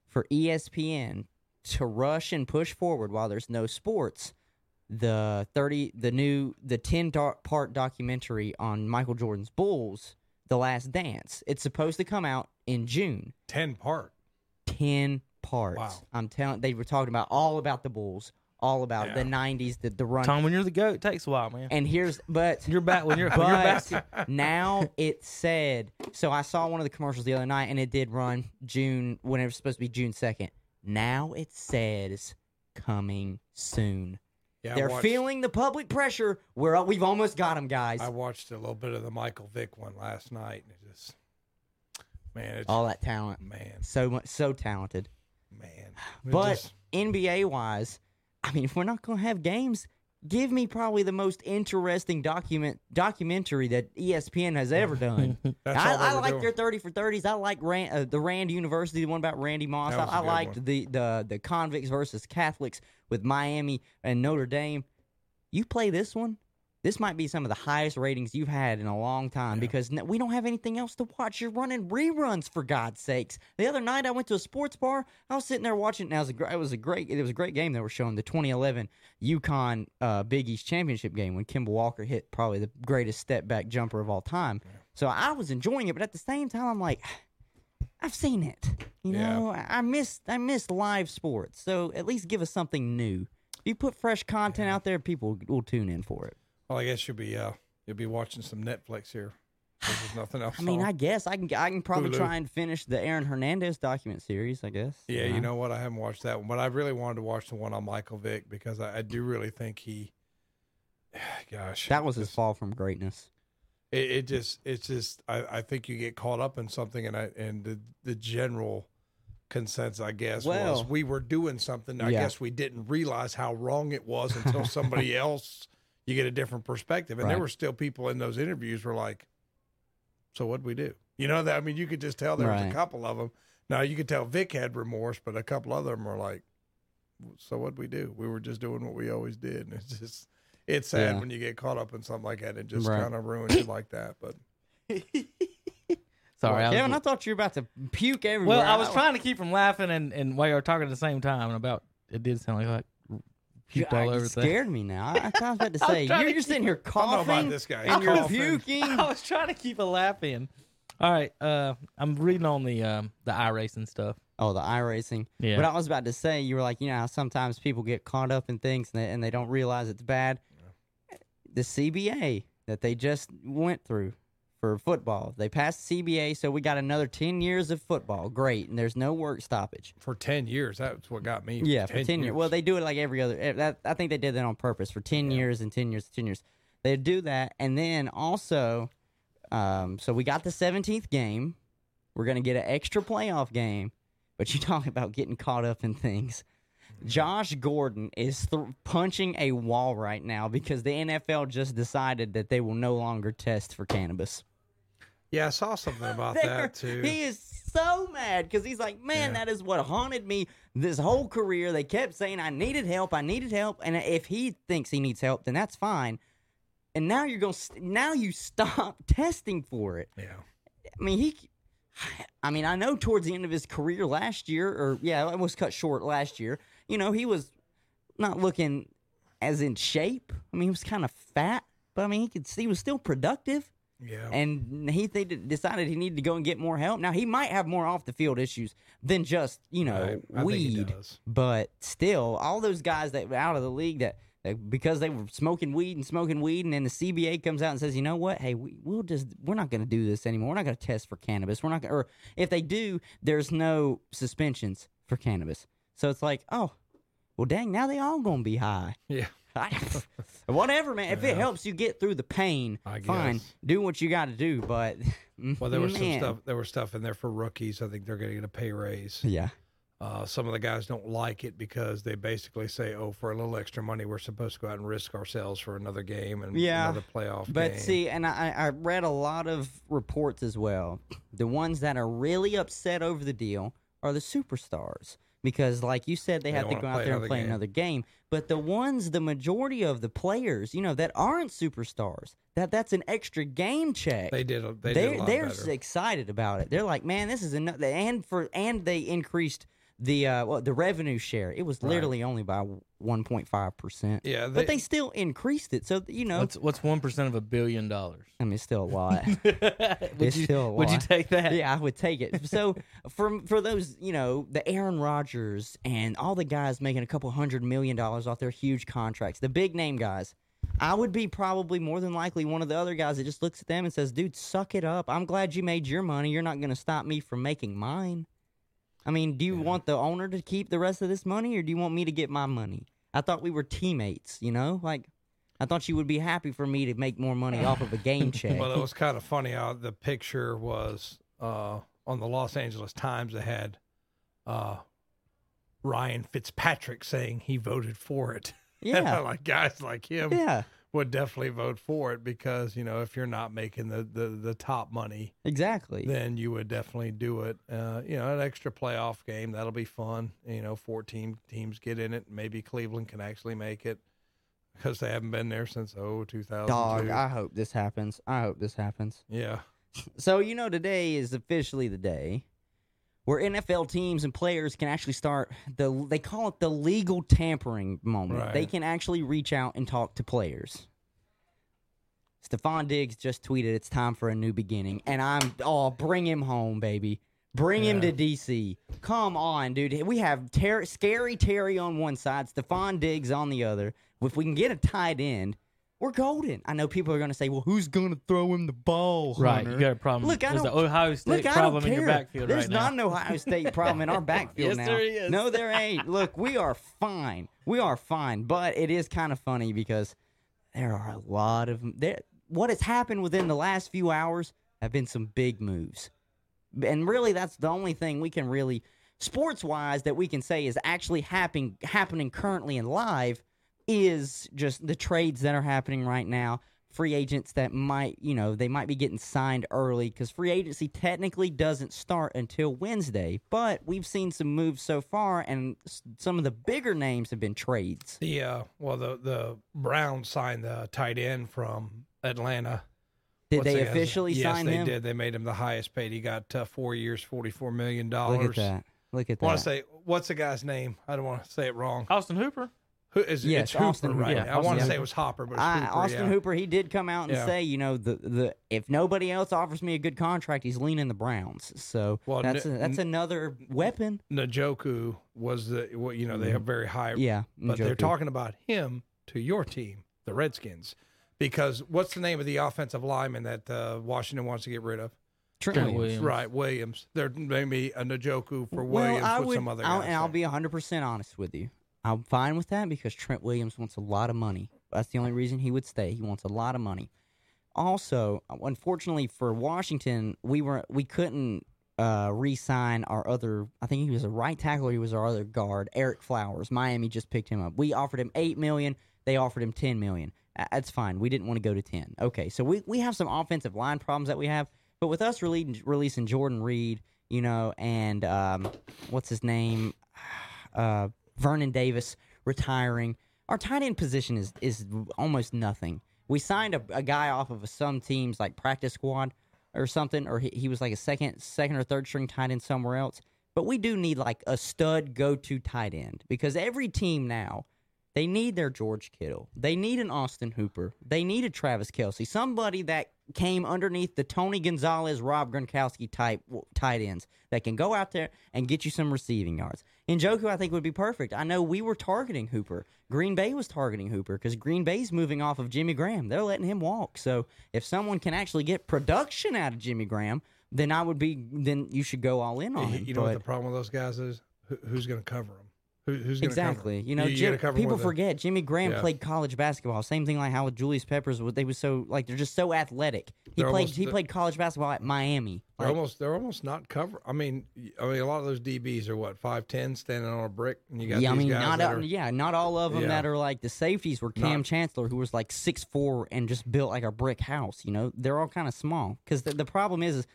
for ESPN to rush and push forward while there's no sports. The 30 the new the 10 dar- part documentary on Michael Jordan's Bulls, The Last Dance. It's supposed to come out in June. 10 part. 10 parts. Wow. I'm telling they were talking about all about the Bulls, all about Yeah. the 90s, the the run. Tom, when you're the goat, it takes a while, man. And here's but You're back when you're, when you're back. but now it said so i saw one of the commercials the other night and it did run june when it was supposed to be june 2nd now it says coming soon Yeah, they're watched- feeling the public pressure we're we've almost got them guys I watched a little bit of the Michael Vick one last night, and it just, man, it's all that talent man, so much so talented man. It but just- nba wise i mean if we're not gonna have games give me probably the most interesting document documentary that espn has ever done I, I like doing. their thirty for thirties. I like Rand, uh, the Rand University, the one about Randy Moss. I, I liked one. the the the convicts versus Catholics with Miami and Notre Dame. You play this one. This might be some of the highest ratings you've had in a long time Yeah. because we don't have anything else to watch. You're running reruns for God's sakes. The other night I went to a sports bar. I was sitting there watching. Now it was a, gr- it was a great it was a great game they were showing the 2011 UConn uh, Big East championship game when Kemba Walker hit probably the greatest step back jumper of all time. So I was enjoying it, but at the same time I'm like, I've seen it. You Yeah. know, I I missed I missed live sports. So at least give us something new. If you put fresh content out there, people will tune in for it. Well, I guess you'll be uh, you'll be watching some Netflix here. There's nothing else. I mean, on. I guess I can I can probably Hulu. try and finish the Aaron Hernandez document series. I guess. Yeah, you know what? I haven't watched that one, but I really wanted to watch the one on Michael Vick because I, I do really think he. Gosh, that was his fall from greatness. It, it just, it's just. I, I think you get caught up in something, and I and the the general consensus, I guess, Well- was we were doing something. I Yeah. guess we didn't realize how wrong it was until somebody else. You get a different perspective, and there were still people in those interviews were like, "So what'd we do?" You know that I mean, you could just tell there was a couple of them. Now you could tell Vick had remorse, but a couple of them were like, "So what'd we do? We were just doing what we always did." And it's just, it's sad Yeah. when you get caught up in something like that. and just Right. kind of ruins you like that. But Sorry, I was, Kevin, I thought you were about to puke everywhere. well, I was trying to keep from laughing and and while you were talking at the same time and about it did sound like like puked all over you scared me now. I, I was about to say you're, you're sitting here know about this guy. and you're Coughing. puking. I was trying to keep a laugh in. All right, uh, I'm reading on the um, the iRacing stuff. Oh, the iRacing. Yeah. What I was about to say, you were like, you know how sometimes people get caught up in things and they, and they don't realize it's bad. The CBA that they just went through for football, they passed CBA, so we got another ten years of football. Great, and there's no work stoppage. for ten years, that's what got me. Yeah, for ten years. Well, they do it like every other. eh, That, I think they did that on purpose for ten years and ten years, ten years. They do that, and then also, um, so we got the seventeenth game. We're gonna get an extra playoff game, but you talk about getting caught up in things. Josh Gordon is th- punching a wall right now because the NFL just decided that they will no longer test for cannabis. Yeah, I saw something about that too. He is so mad because he's like, man, Yeah. that is what haunted me this whole career. They kept saying I needed help, I needed help, and if he thinks he needs help, then that's fine. And now you're going to now you stop testing for it. Yeah. I mean, he. I mean, I know towards the end of his career last year, or yeah, it was cut short last year. You know, he was not looking as in shape. I mean, he was kind of fat, but I mean, he could. See he was still productive, Yeah. and he they d- decided he needed to go and get more help. Now he might have more off the field issues than just you know Right. I think he weed, but still, all those guys that were out of the league that. that because they were smoking weed and smoking weed, and then the CBA comes out and says, "You know what? Hey, we, we'll just we're not going to do this anymore. We're not going to test for cannabis. We're not going, or if they do, there's no suspensions for cannabis. So it's like, oh, well, dang, now they all going to be high. Yeah. Whatever, man. If it helps you get through the pain, I fine. Do what you got to do. But Well, there was some stuff. There was stuff in there for rookies. I think they're going to get a pay raise. Yeah, Uh, some of the guys don't like it because they basically say, "Oh, for a little extra money, we're supposed to go out and risk ourselves for another game and Yeah, another playoff But game." see, and I, I read a lot of reports as well. The ones that are really upset over the deal are the superstars. Because, like you said, they, They have to go out there and play game. another game. But the ones, the majority of the players, you know, that aren't superstars, that that's an extra game check. they did. A, they they're did they're excited about it. They're like, man, this is enough. And for and they increased the uh well, the revenue share. It was Right. literally only by one point five percent. Yeah, but they still increased it. So you know, What's what's one percent of a billion dollars? I mean, it's still a lot. would It's you still a would you take that? yeah, I would take it. So for for those, you know, the Aaron Rodgers and all the guys making a couple hundred million dollars off their huge contracts, the big name guys. I would be probably more than likely one of the other guys that just looks at them and says, "Dude, suck it up. I'm glad you made your money. You're not going to stop me from making mine." I mean, do you Yeah. want the owner to keep the rest of this money, or do you want me to get my money? I thought we were teammates. You know, like I thought you would be happy for me to make more money off of a game check. Well, it was kind of funny how the picture was uh, on the Los Angeles Times. They had uh, Ryan Fitzpatrick saying he voted for it. Yeah, like guys like him yeah, would definitely vote for it because you know if you're not making the the, the top money, exactly. then you would definitely do it. Uh, you know, an extra playoff game that'll be fun. You know, 14 teams get in it. Maybe Cleveland can actually make it because they haven't been there since oh 2002. Dog, I hope this happens. I hope this happens. yeah. So, you know, today is officially the day where NFL teams and players can actually start the they call it the legal tampering moment. They can actually reach out and talk to players. Stefon Diggs just tweeted it's time for a new beginning and I'm oh, bring him home, baby. Bring him to DC. Come on, dude. We have Ter- scary Terry on one side, Stefon Diggs on the other. If we can get a tight end, we're golden. I know people are going to say, "Well, who's going to throw him the ball?" Right, you got a problem. Look, I There's the don't- Ohio State Look, problem in your backfield There's right now. There's not an Ohio State problem in our backfield Yes, now. there is. No, there ain't. Look, we are fine. We are fine. But it is kind of funny because there are a lot of there. What has happened within the last few hours have been some big moves, and really, that's the only thing we can really, sports wise, that we can say is actually happening happening currently in live is just the trades that are happening right now. Free agents that might, you know, they might be getting signed early because free agency technically doesn't start until Wednesday. But we've seen some moves so far, and s- some of the bigger names have been trades. The uh, well, the the Browns signed the tight end from Atlanta. Did What's they the guy's- officially yes, sign they him? did. They made him the highest paid. He got uh, four years, forty four million dollars. Look dollars. at that. Look at I want to say what's the guy's name? I don't want to say it wrong. Austin Hooper. Who is it? Yes, it's Hooper, Austin right? Hooper. I want to Austin say it was Hopper, but it's I, Hooper. Austin yeah. Hooper, he did come out and Yeah. say, you know, the the if nobody else offers me a good contract, he's leaning the Browns. So Well, that's n- a, that's another weapon. Njoku was the what you know they have very high. Yeah, but they're talking about him to your team, the Redskins, because what's the name of the offensive lineman that uh, Washington wants to get rid of? Trent Trent Williams. Williams. Right, Williams. There may be a Njoku for Well, Williams I with would, some other I'll, and I'll there. be 100% honest with you. I'm fine with that because Trent Williams wants a lot of money. That's the only reason he would stay. He wants a lot of money. Also, unfortunately for Washington, we were we couldn't uh, re-sign our other. I think he was a right tackle. He was our other guard, Ereck Flowers. Miami just picked him up. We offered him eight million. They offered him ten million. That's fine. We didn't want to go to ten. Okay, so we we have some offensive line problems that we have. But with us releasing, releasing Jordan Reed you know, and um, what's his name, uh, Vernon Davis retiring. Our tight end position is is almost nothing. We signed a, a guy off of some teams like practice squad or something, or he, he was like a second second or third string tight end somewhere else. But we do need like a stud go to tight end because every team now they need their George Kittle. They need an Austin Hooper. They need a Travis Kelce. Somebody that came underneath the Tony Gonzalez, Rob Gronkowski type tight ends that can go out there and get you some receiving yards. Njoku, I think, would be perfect. I know we were targeting Hooper. Green Bay was targeting Hooper because Green Bay's moving off of Jimmy Graham. They're letting him walk. So if someone can actually get production out of Jimmy Graham, then I would be. Then you should go all in on him. You know what the problem with those guys is? Who, who's going to cover them? Who, who's going to Exactly. You know, you, Jim- gotta cover 'em people forget Jimmy Graham Yeah. played college basketball. Same thing like how with Julius Peppers, what they was so like they're just so athletic. He They're played almost he played college basketball at Miami. They're Like, almost they're almost not cover. I mean, I mean, a lot of those DBs are what five ten standing on a brick, and you got yeah, I mean, not all, are, yeah, not all of them Yeah. that are like the safeties were Kam Not- Chancellor, who was like six four and just built like a brick house. You know, they're all kind of small because the, the problem is, is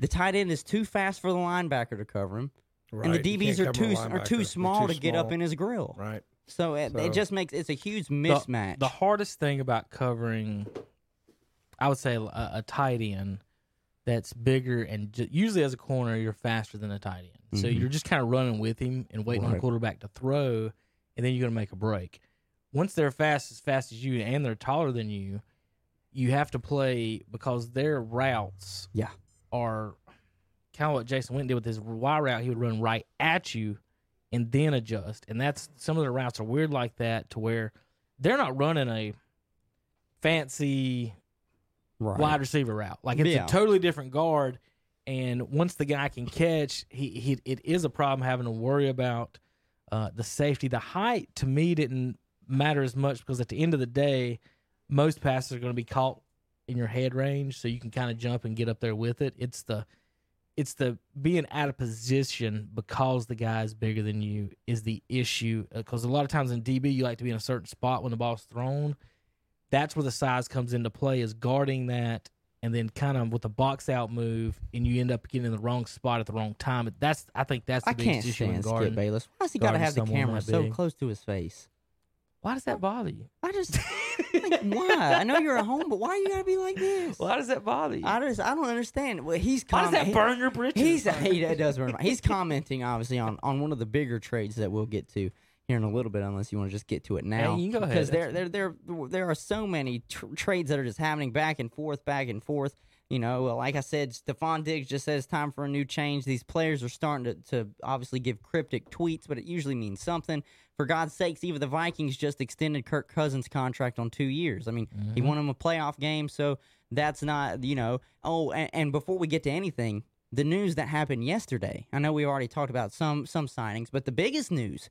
the tight end is too fast for the linebacker to cover him, right, and the DBs are too are too small too to get up in his grill. Right. So it, So- it just makes it's a huge mismatch. The, hardest thing about covering, I would say, a, a tight end that's bigger and ju- usually as a corner, you're faster than a tight end. So Mhm. you're just kind of running with him and waiting on the quarterback to throw, and then you're going to make a break. Once they're fast as fast as you and they're taller than you, you have to play because their routes Yeah. are kind of what Jason Witten did with his Y route. He would run right at you and then adjust. And that's some of the routes are weird like that to where they're not running a fancy right. wide receiver route. Like it's Yeah. a totally different guard. And once the guy can catch, he, he it is a problem having to worry about uh, the safety. The height to me didn't matter as much because at the end of the day, most passes are going to be caught in your head range, so you can kind of jump and get up there with it. It's the it's the being out of position because the guy is bigger than you is the issue. Uh, because a lot of times in DB, you like to be in a certain spot when the ball's thrown. That's where the size comes into play is guarding that, and then kind of with the box out move, and you end up getting in the wrong spot at the wrong time. That's I think that's the I biggest can't issue in stand Skip guarding. Bayless. Why does he got to have the camera so big. close to his face? Why does that bother you? I just like, why? I know you're at home, but why you gotta be like this? Why does that bother you? I just I don't understand. Well, he's Why does that burn your britches? He's he that does burn. my- He's commenting obviously on on one of the bigger trades that we'll get to here in a little bit, unless you want to just get to it now. you go ahead. Because there there there there are so many tr- trades that are just happening back and forth, back and forth. You know, like I said, Stefon Diggs just says time for a new change. These players are starting to, to obviously give cryptic tweets, but it usually means something. For God's sakes, even the Vikings just extended Kirk Cousins' contract on two years. I mean, he mm-hmm. won him a playoff game, so that's not, you know. Oh, and, and before we get to anything, the news that happened yesterday. I know we already talked about some some signings, but the biggest news,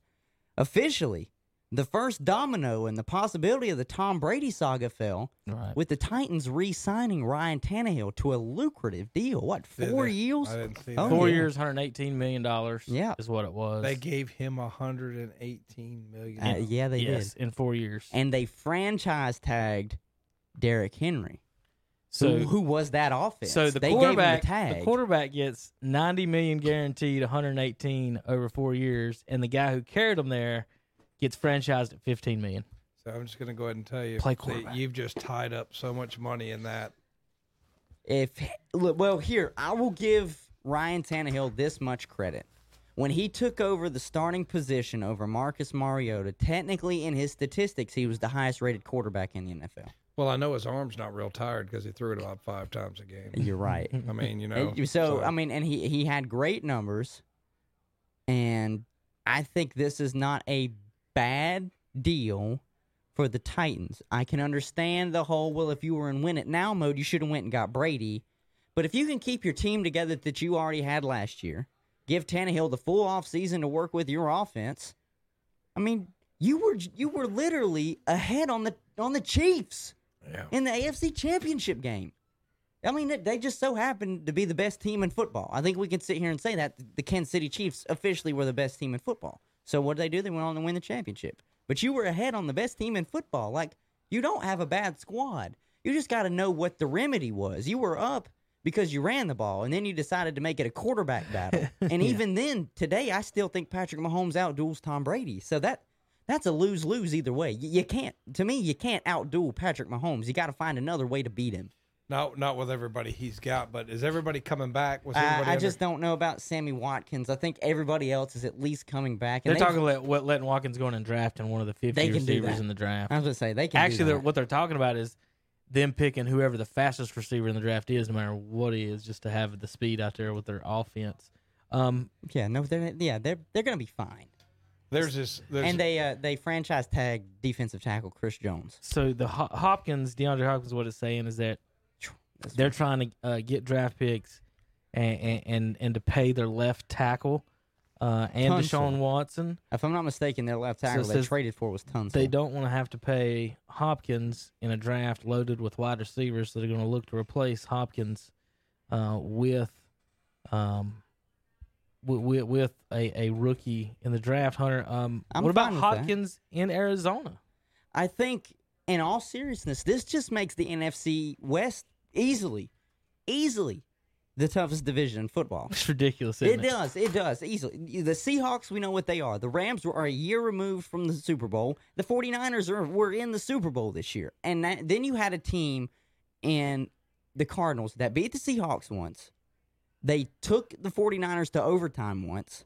officially, the first domino and the possibility of the Tom Brady saga fell Right. with the Titans re-signing Ryan Tannehill to a lucrative deal. What four they? years? I didn't see Oh, that. Four yeah. years, hundred eighteen million dollars. Yeah. is what it was. They gave him hundred and eighteen million. Uh, yeah, they yes, did, in four years. and they franchise tagged Derrick Henry. so, who, who was that offense? so the they gave him quarterback, the tag. quarterback gets ninety million guaranteed, one hundred eighteen over four years, and the guy who carried him there gets franchised at fifteen million. So I'm just going to go ahead and tell you Play that you've just tied up so much money in that. if look, well here I will give Ryan Tannehill this much credit. When he took over the starting position over Marcus Mariota, technically in his statistics, he was the highest rated quarterback in the NFL. Well, I know his arm's not real tired because he threw it about five times a game. You're right. I mean, you know. And so, I mean, and he he had great numbers, and I think this is not a bad deal for the Titans. I can understand the whole well, if you were in win it now mode, you should have went and got Brady. But if you can keep your team together that you already had last year, give Tannehill the full off season to work with your offense. I mean, you were you were literally ahead on the on the Chiefs yeah. in the AFC Championship game. I mean, they just so happened to be the best team in football. I think we can sit here and say that the Kansas City Chiefs officially were the best team in football. So what did they do? They went on to win the championship. But you were ahead on the best team in football. Like you don't have a bad squad. You just got to know what the remedy was. You were up because you ran the ball and then you decided to make it a quarterback battle. And even then, today, I still think Patrick Mahomes outduels Tom Brady. So that that's a lose lose either way. You, you can't, to me, you can't outduel Patrick Mahomes. You got to find another way to beat him. Not not with everybody he's got, but is everybody coming back? Was I, everybody I under- just don't know about Sammy Watkins. I think everybody else is at least coming back. And They're they've- talking about let, letting Watkins go in and drafting one of the 50 They can do receivers that. in the draft. I was going to say, they can do Actually, they're, that. what they're talking about is them picking whoever the fastest receiver in the draft is, no matter what he is, just to have the speed out there with their offense. Um, Yeah, no, they're yeah, they're they're gonna be fine. there's this there's And they uh they franchise tag defensive tackle Chris Jones. so the Ho- Hopkins, DeAndre Hopkins, what it's saying is that That's they're trying to uh, get draft picks and, and and and to pay their left tackle uh, and Tunsil. Deshaun Watson. If I'm not mistaken, their left So tackle they says traded for was Tunsil. They don't want to have to pay Hopkins in a draft loaded with wide receivers, so they're going to look to replace Hopkins uh, with um with, with a, a rookie in the draft. Hunter, um, I'm what about with that. Hopkins in Arizona? I think, in all seriousness, this just makes the NFC West easily, easily the toughest division in football. It's ridiculous. It it, does. It does. Easily. The Seahawks, we know what they are. The Rams were a year removed from the Super Bowl. The 49ers are, were in the Super Bowl this year. And that, then you had a team in the Cardinals that beat the Seahawks once. They took the 49ers to overtime once.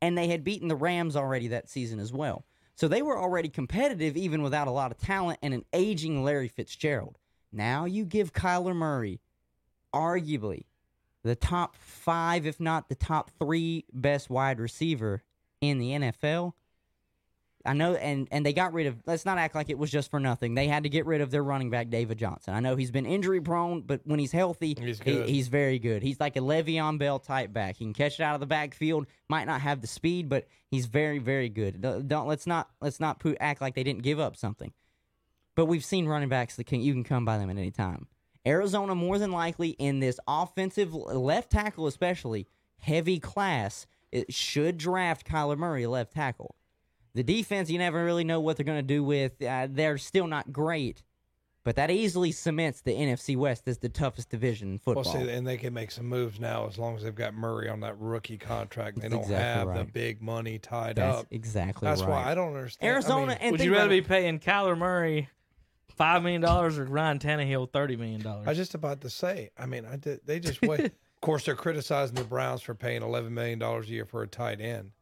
And they had beaten the Rams already that season as well. So they were already competitive even without a lot of talent and an aging Larry Fitzgerald. Now you give Kyler Murray, arguably, the top five, if not the top three best wide receiver in the NFL. I know, and and they got rid of. Let's not act like it was just for nothing. They had to get rid of their running back, David Johnson. I know he's been injury prone, but when he's healthy, He's he- he's very good. He's like a Le'Veon Bell type back. He can catch it out of the backfield. Might not have the speed, but he's very, very good. Don't, don't- let's not let's not poo- act like they didn't give up something. But we've seen running backs that can you can come by them at any time. Arizona more than likely in this offensive left tackle, especially heavy class, it should draft Kyler Murray left tackle. The defense, you never really know what they're going to do with. Uh, they're still not great, but that easily cements the NFC West as the toughest division in well, football. see, and they can make some moves now as long as they've got Murray on that rookie contract. They That's don't exactly have the big money tied That's up. exactly That's right. why I don't understand. I Arizona mean, and Would you rather be paying Kyler Murray five million dollars or Ryan Tannehill thirty million dollars? I was just about to say. I mean, I did. They just wait. of course, they're criticizing the Browns for paying eleven million dollars a year for a tight end,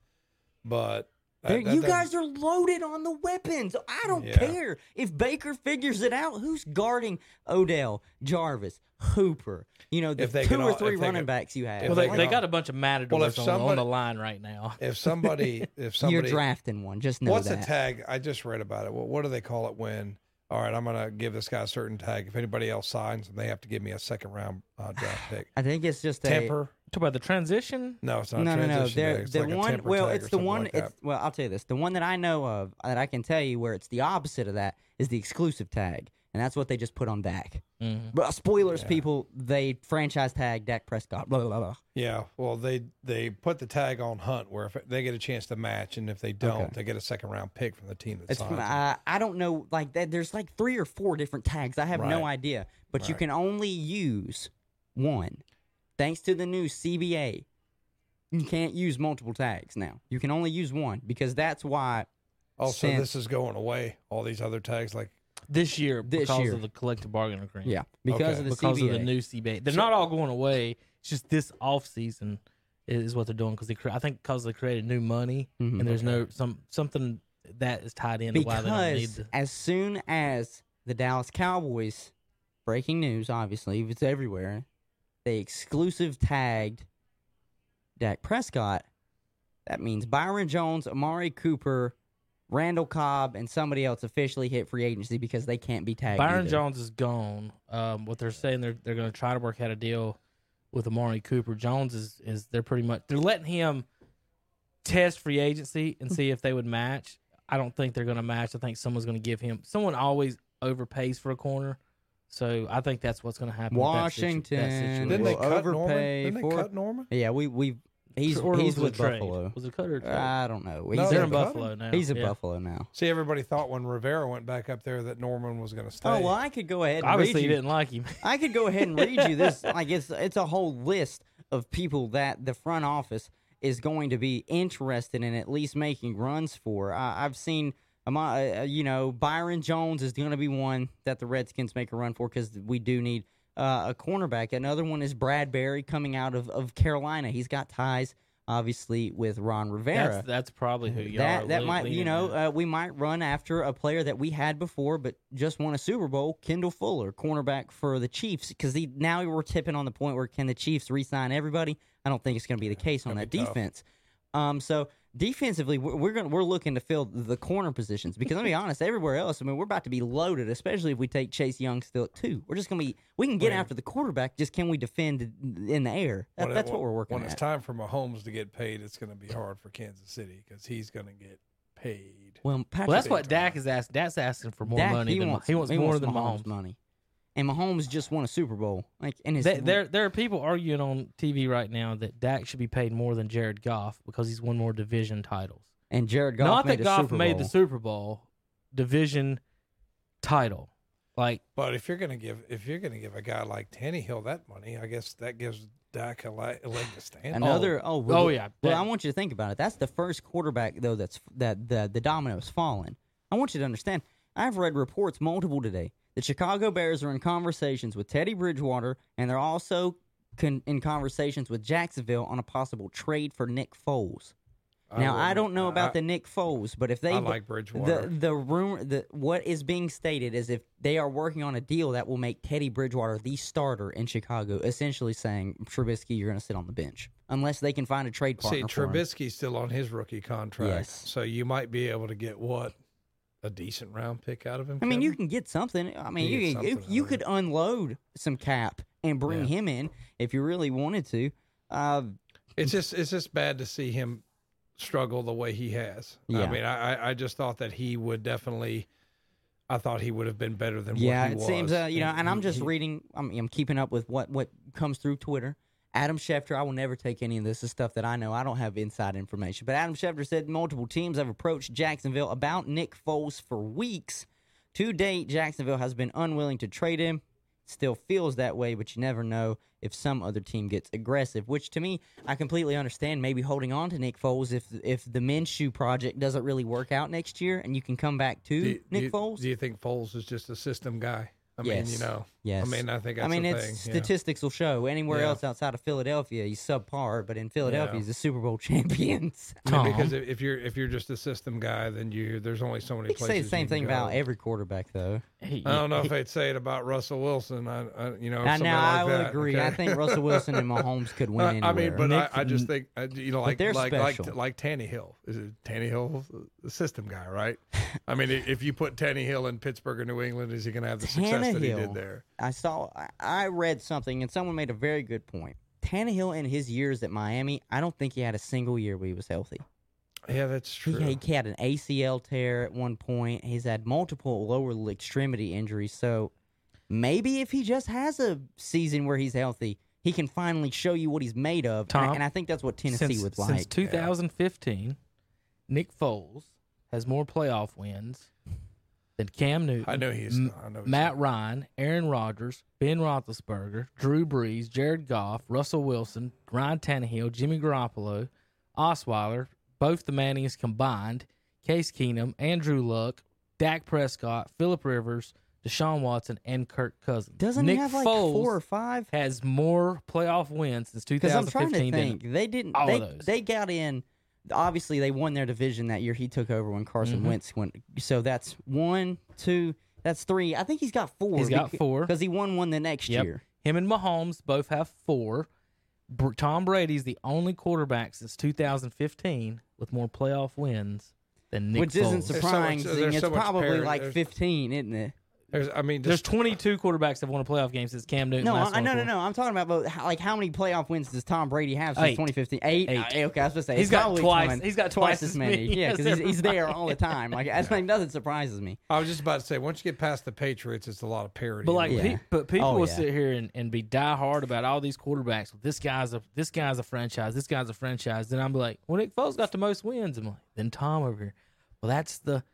but that- that you doesn't- guys are loaded on the weapons. I don't Yeah. care if Baker figures it out. Who's guarding Odell, Jarvis, Hooper? You know, the If they two can or all- three running can- backs you have. well, they, they they can- got a bunch of matadors Well, if on, on the line right now. If somebody, if somebody, You're drafting one. Just know what's that. a tag? I just read about it. What, what do they call it when? All right, I'm going to give this guy a certain tag. If anybody else signs, then they have to give me a second round uh, draft pick. I think it's just a Temper? Talk about the transition. No, it's not. no, a no, no. transition They're. It's the like one. temper Well, it's the one. like it's well, I'll tell you this. The one that I know of that I can tell you where it's the opposite of that is the exclusive tag, and that's what they just put on Dak. Mhm. But spoilers, Yeah. people, they franchise tag Dak Prescott. Blah blah blah. Yeah, well, they they put the tag on Hunt where if they get a chance to match, and if they don't, Okay. they get a second round pick from the team that It's signs. I, I don't know like that. There's like three or four different tags. I have no idea, but you can only use one. Thanks to the new CBA, you can't use multiple tags now. You can only use one because that's why. Also, since- this is going away. All these other tags, like This year, This because year. of the collective bargaining agreement. Yeah, because Okay. of the because CBA. of the new CBA. They're So- not all going away. It's just this off season is what they're doing because they. Cre- I think because they created new money Mhm. and there's no some something that is tied into why they don't need because to. as soon as the Dallas Cowboys, breaking news, obviously, it's everywhere, they exclusive tagged Dak Prescott. That means Byron Jones, Amari Cooper, Randall Cobb, and somebody else officially hit free agency because they can't be tagged. Byron either. Jones is gone. Um, what they're saying they're they're going to try to work out a deal with Amari Cooper. Jones is is they're pretty much they're letting him test free agency and see if they would match. I don't think they're going to match. I think someone's going to give him. Someone always overpays for a corner, so I think that's what's going to happen. with that situ- that Washington situation. didn't they will cut Norman? Didn't they for- cut Norman? Yeah, we we He's Or he's was it with trade? Buffalo. Was it a cut or a trade? I don't know. He's, No, They're in Buffalo him. now. he's at yeah. Buffalo now. See, everybody thought when Rivera went back up there that Norman was going to stay. Oh well, I could go ahead. And Obviously, read he you. didn't like him. I could go ahead and read you this. Like it's it's a whole list of people that the front office is going to be interested in at least making runs for. I, I've seen, um, uh, you know, Byron Jones is going to be one that the Redskins make a run for because we do need uh, a cornerback. Another one is Bradberry coming out of, of Carolina. He's got ties, obviously, with Ron Rivera That's, that's probably who you that are. that might you know uh, we might run after a player that we had before but just won a Super Bowl, Kendall Fuller, cornerback for the Chiefs, because he now we're tipping on the point where can the Chiefs re-sign everybody? I don't think it's going to be the case on that tough. defense. Um, so defensively, we're, we're going we're looking to fill the corner positions because let me be honest, everywhere else, I mean, we're about to be loaded, especially if we take Chase Young still at two. We're just going to be we can get When- after the quarterback, just can we defend in the air? That, When it- that's what we're working on. When at. it's time for Mahomes to get paid, it's going to be hard for Kansas City because he's going to get paid. well, Patrick, Well, that's what time. Dak is asking. Dak's asking for more Dak, money. he than, wants, he wants more than Mahomes Mahomes. money. And Mahomes just won a Super Bowl. Like, and his There, there, there are people arguing on TV right now that Dak should be paid more than Jared Goff because he's won more division titles. and Jared Goff Not made that Goff Super made Bowl. the Super Bowl division title. Like But if you're going to give if you're going to give a guy like Tannehill that money, I guess that gives Dak a, li- leg to stand. Another oh, oh well, oh yeah, Well, I want you to think about it. That's the first quarterback though that's that the the domino's fallen. I want you to understand. I've read reports multiple today. The Chicago Bears are in conversations with Teddy Bridgewater, and they're also con- in conversations with Jacksonville on a possible trade for Nick Foles. Now I, don't know about I, the Nick Foles, but if they I like the Bridgewater. the rumor the what is being stated is if they are working on a deal that will make Teddy Bridgewater the starter in Chicago, essentially saying Trubisky, you're going to sit on the bench unless they can find a trade partner. See. Trubisky's still on his rookie contract, Yes. so you might be able to get what a decent round pick out of him. I mean, you can get something. I mean, You you you, you could unload some cap and bring Yeah. him in if you really wanted to. Uh, It's just it's just bad to see him struggle the way he has. Yeah. I mean, I I- just thought that he would definitely. I thought he would have been better than yeah, what he it was. seems uh, you know, and I'm just he- reading. I'm, I'm keeping up with what what comes through Twitter. Adam Schefter, I will never take any of this. This is stuff that I know. I don't have inside information. But Adam Schefter said multiple teams have approached Jacksonville about Nick Foles for weeks. To date, Jacksonville has been unwilling to trade him. Still feels that way, but you never know if some other team gets aggressive. Which to me, I completely understand. Maybe holding on to Nick Foles if if the Minshew project doesn't really work out next year, and you can come back to Do Nick do Foles. Do you think Foles is just a system guy? I mean, you know. yes, I mean, I think that's I mean, it's thing. yeah. statistics will show. Anywhere Yeah. else outside of Philadelphia, he's subpar, but in Philadelphia, Yeah. he's a Super Bowl champion. I mean, because if if you're if you're just a system guy, then you there's only so many You can places. say the same thing go. about every quarterback, though. I don't know if they'd say it about Russell Wilson. I, I you know, Now, like I will that, agree. I think Russell Wilson and Mahomes could win I- anywhere. I mean, but Nick- I, I just think you know, like they're like like like Tannehill is it Tannehill the system guy, right? I mean, if you put Tannehill in Pittsburgh or New England, is he going to have the success that he did there? I saw, I read something, and someone made a very good point. Tannehill in his years at Miami, I don't think he had a single year where he was healthy. Yeah, that's true. he had an ACL tear at one point. He's had multiple lower extremity injuries. So maybe if he just has a season where he's healthy, he can finally show you what he's made of. And I- Tom, and I think that's what Tennessee since, would since like. 2015, Nick Foles has more playoff wins than Cam Newton. I know he's. M- I know he's Matt Ryan, Aaron Rodgers, Ben Roethlisberger, Drew Brees, Jared Goff, Russell Wilson, Ryan Tannehill, Jimmy Garoppolo, Osweiler, both the Mannings combined, Case Keenum, Andrew Luck, Dak Prescott, Philip Rivers, Deshaun Watson, and Kirk Cousins. Doesn't Nick he have like Foles four or five? has more playoff wins since Because I'm trying to 2015 than think. They didn't. all They, of those. they got in. Obviously, they won their division that year. He took over when Carson Mhm. Wentz went. So that's one, two. That's three. I think he's got four. He's got four. because he won one the next Yep. year. Him and Mahomes both have four. Tom Brady's the only quarterback since 2015 with more playoff wins than Nick which isn't Foles. There's so much- surprising. there's it's so much probably parity. like There's- 15, isn't it? There's, I mean, There's just, 22 quarterbacks that won a playoff game since Cam Newton. No, last I, no, no, no. I'm talking about but how, like how many playoff wins does Tom Brady have since Eight. 2015? Eight. Eight. Uh, okay, I was supposed to say He's it's got twice- one- he's got twice twice as as many. many Yeah, as because he's, he's there all the time. Like, I, like nothing surprises me. I was just about to say, once you get past the Patriots, it's a lot of parity. But like, Yeah. pe- but people Oh, will yeah. sit here and, and be die hard about all these quarterbacks. This guy's a this guy's a franchise. This guy's a franchise. Then I'm like, well, Nick Foles got the most wins. I'm like, then Tom over here. Well, that's the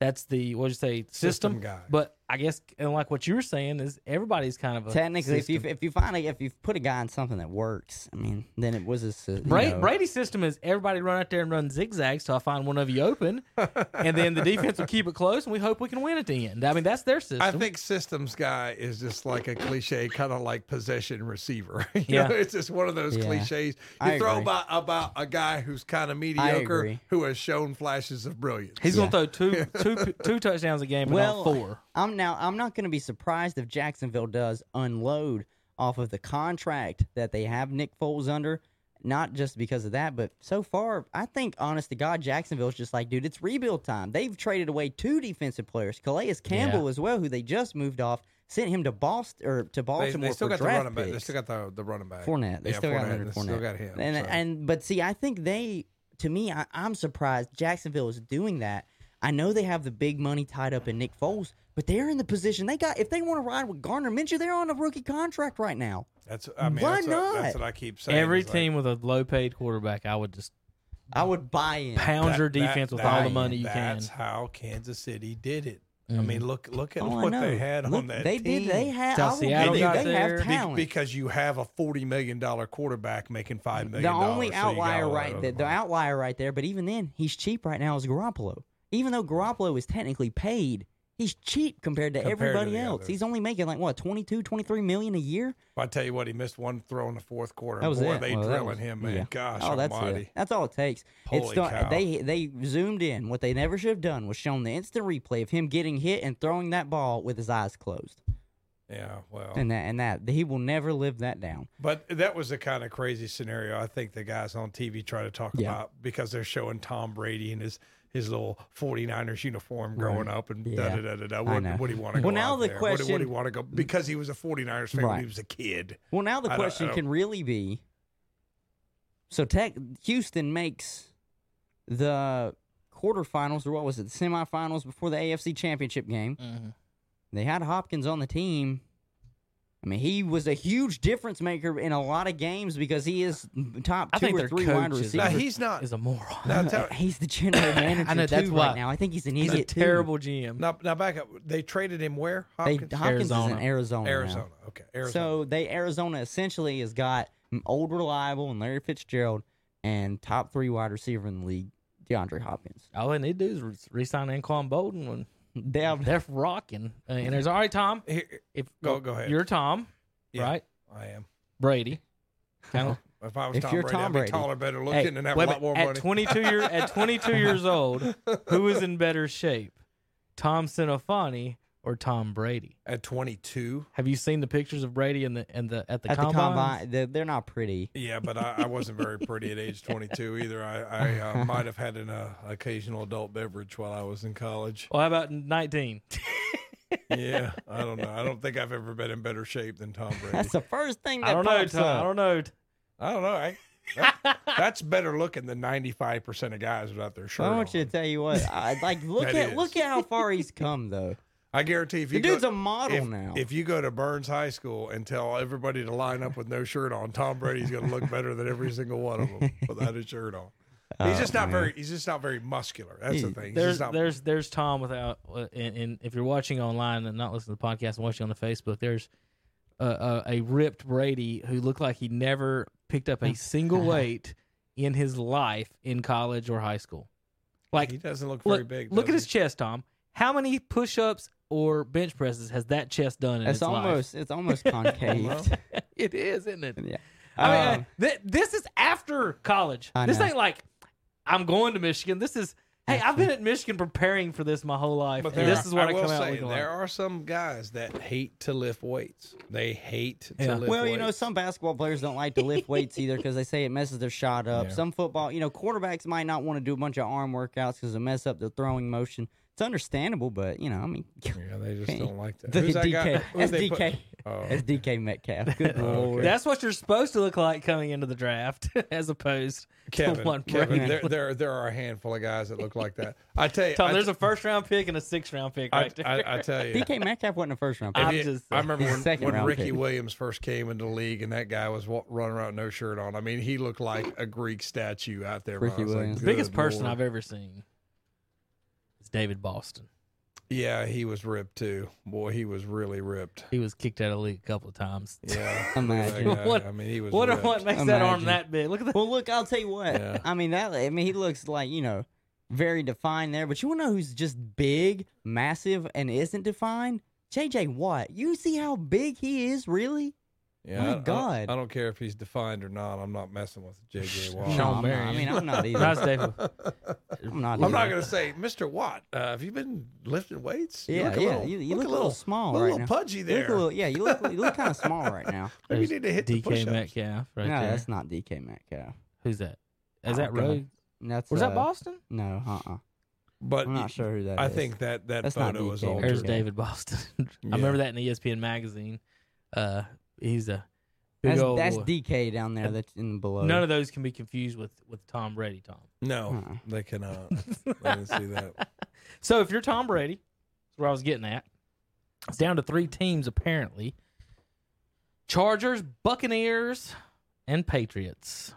that's the what you say system, System guy. But I guess and like what you were saying is everybody's kind of a Technically, if you if you find a, if you put a guy in something that works, I mean, then it was a you Bra- know, Brady's system is everybody run out there and run zigzags till I find one of you open, and then the defense will keep it close, and we hope we can win at the end. I mean, that's their system. I think systems guy is just like a cliche, kind of like possession receiver. you Yeah. know, it's just one of those Yeah. cliches. You I throw about about a guy who's kind of mediocre who has shown flashes of brilliance. He's Yeah. going to throw two, two, two touchdowns a game and Well, not four. I'm now I'm not going to be surprised if Jacksonville does unload off of the contract that they have Nick Foles under. Not just because of that, but so far, I think, honest to God, Jacksonville's just like, dude, it's rebuild time. They've traded away two defensive players, Calais Campbell as well, who they just moved off, sent him to Boston or to Baltimore they still for got the running back. They still got the the running back. Fournette. They Yeah, still got Fournette. Leonard They Fournette. Still got him. And, so. and but see, I think they, to me, I, I'm surprised Jacksonville is doing that. I know they have the big money tied up in Nick Foles, but they're in the position they got. If they want to ride with Gardner Minshew, they're on a rookie contract right now. that's I mean Why that's, What, that's what I keep saying. Every is like, team with a low paid quarterback, I would just I would buy in. pound that- your that- defense with that- all the money you can. That's how Kansas City did it. I Mhm. mean, look look at Oh, what they had Look, on that they team. did. They had. Till I will Seattle give got they there. have Be- talent. because you have a forty million dollar quarterback making five million. the only so you got outlier a right of the, the outlier right there but even then he's cheap right now is Garoppolo even though Garoppolo is technically paid he's cheap compared to Compared everybody the else others. he's only making like what 22 23 million a year I tell you what, he missed one throw in the fourth quarter. that was Boy, it they Well, drilling was- him, man. yeah. Gosh oh that's almighty. it that's all it takes it's Holy cow. they they zoomed in what they never should have done was shown the instant replay of him getting hit and throwing that ball with his eyes closed Yeah, well, and that and that he will never live that down but that was the kind of crazy scenario I think the guys on TV try to talk Yeah. about because they're showing Tom Brady and his his little 49ers uniform growing up and da Yeah. da da da da. I What, know. what do you want to go Well, now the there? What, do- what do you want to go? Because he was a 49ers fan when he was a kid. Well, now the I don't- question don't- can really be: so, Tech Houston makes the quarterfinals, or what was it, the semifinals before the AFC Championship game. Mhm. They had Hopkins on the team. I mean, he was a huge difference maker in a lot of games because he is top I two think or their three wide coach is- Now he's not. Is a moron. Now, tell, He's the general manager I know, that's too why- right now. I think he's an He's a idiot too. terrible GM. now, now back up. They traded him where? They, Hopkins? Hopkins is in Arizona. Arizona. now. Okay, Arizona. So they Arizona essentially has got old reliable and Larry Fitzgerald and top three wide receiver in the league, DeAndre Hopkins. All they need to do is re- re-sign Anquan Boldin when They have they're rocking. Uh, and there's all right, Tom. Here, If Go- go ahead. You're Tom, Yeah. right? I am. Brady. Kind of. If I was If Tom you're Brady, Tom I'd be Brady- taller, better Hey, looking, and have wait a a lot more minute, money. at 22 year at 22 years old, who is in better shape, Tom Sinofani or Tom Brady? At 22, Have you seen the pictures of Brady and the and the at the at the combine. They're, they're not pretty. yeah, but I, I wasn't very pretty at age 22 either. I, I uh, might have had an uh, occasional adult beverage while I was in college. Well, how about 19? Yeah, I don't know. I don't think I've ever been in better shape than Tom Brady. That's the first thing that I don't know, pops Tom. I don't know. I don't know. I, that- that's better looking than 95% of guys without their shirt I want you to tell you what. I, like look at is. look at how far he's come though. I guarantee if The you dude's go, a model if, now. If you go to Burns High School and tell everybody to line up with no shirt on, Tom Brady's going to look better than every single one of them without a shirt on. He's Oh, just not man. very. He's just not very muscular. That's the thing. He's There's not, there's there's Tom without uh, and, and if you're watching online and not listening to the podcast and watching on the Facebook, there's a, a, a ripped Brady who looked like he never picked up a single weight in his life in college or high school. Like he doesn't look very look, big. look at his chest, Tom. How many push-ups or bench presses has that chest done in It's its life? almost it's almost concave. it is, isn't it? yeah. I mean, Um, th- this is after college. I this know. ain't like I'm going to Michigan. This is hey, I've been at Michigan preparing for this my whole life. But and this are- is what I, will come out say, looking there are some guys that hate to lift weights. They hate to Yeah. lift Well, weights. you know, some basketball players don't like to lift weights either because they say it messes their shot up. Yeah. Some football, you know, quarterbacks might not want to do a bunch of arm workouts because it mess up their throwing motion. It's understandable, but you know, I mean, Yeah, they just don't like that. the Who's that DK, guy? That's they put- DK, Oh. that's DK Metcalf. Good Oh, okay. That's what you're supposed to look like coming into the draft, as opposed to Kevin, one Kevin, there, there, there are a handful of guys that look like that. I tell you, Tom, I, there's a first round pick and a sixth round pick I, right there. I, I tell you, DK Metcalf wasn't a first round pick. I'm just I remember when, Second when round Ricky pick. Williams first came into the league, and that guy was running around with no shirt on. I mean, he looked like a Greek statue out there. Ricky I was like, Williams. the biggest "Good person I've ever seen is David Boston. Yeah, he was ripped too. Boy, he was really ripped. He was kicked out of the league a couple of times. Yeah, Imagine. What- I mean, he was. What ripped. what makes that arm that big? Look at that. Well, look, I'll tell you what. Yeah. I mean that. I mean, he looks like you know very defined there. But you want to know who's just big, massive, and isn't defined? JJ Watt. You see how big he is, really? Yeah, My I- I don't- God. I, don't care if he's defined or not. I'm not messing with JJ Watt. Sean no, I'm not, I mean, I'm not either. Nice, David. I'm not. I'm either. not going to say, Mr. Watt, uh, have you been lifting weights? You Yeah, look a yeah. little- you, you look look, a little small look a right little now. pudgy You there. look a little, yeah, you look you look kind of small right now. Maybe you need to hit the DK push-ups. Metcalf right no, there. that's not DK Metcalf. Who's that? Is Oh, that God. Rogue? That's Was uh, that Boston? No, uh, uh But I'm not sure who that is. I think that that That's not photo is DK. altered. There's David Boston. Yeah. I remember that in ESPN magazine. Uh, he's a big that's, old. that's DK down there. That's in below. None of those can be confused with with Tom Brady. Tom. No, Uh-uh. they cannot. I didn't see that. So if you're Tom Brady, that's where I was getting at. It's down to three teams apparently: Chargers, Buccaneers, and Patriots.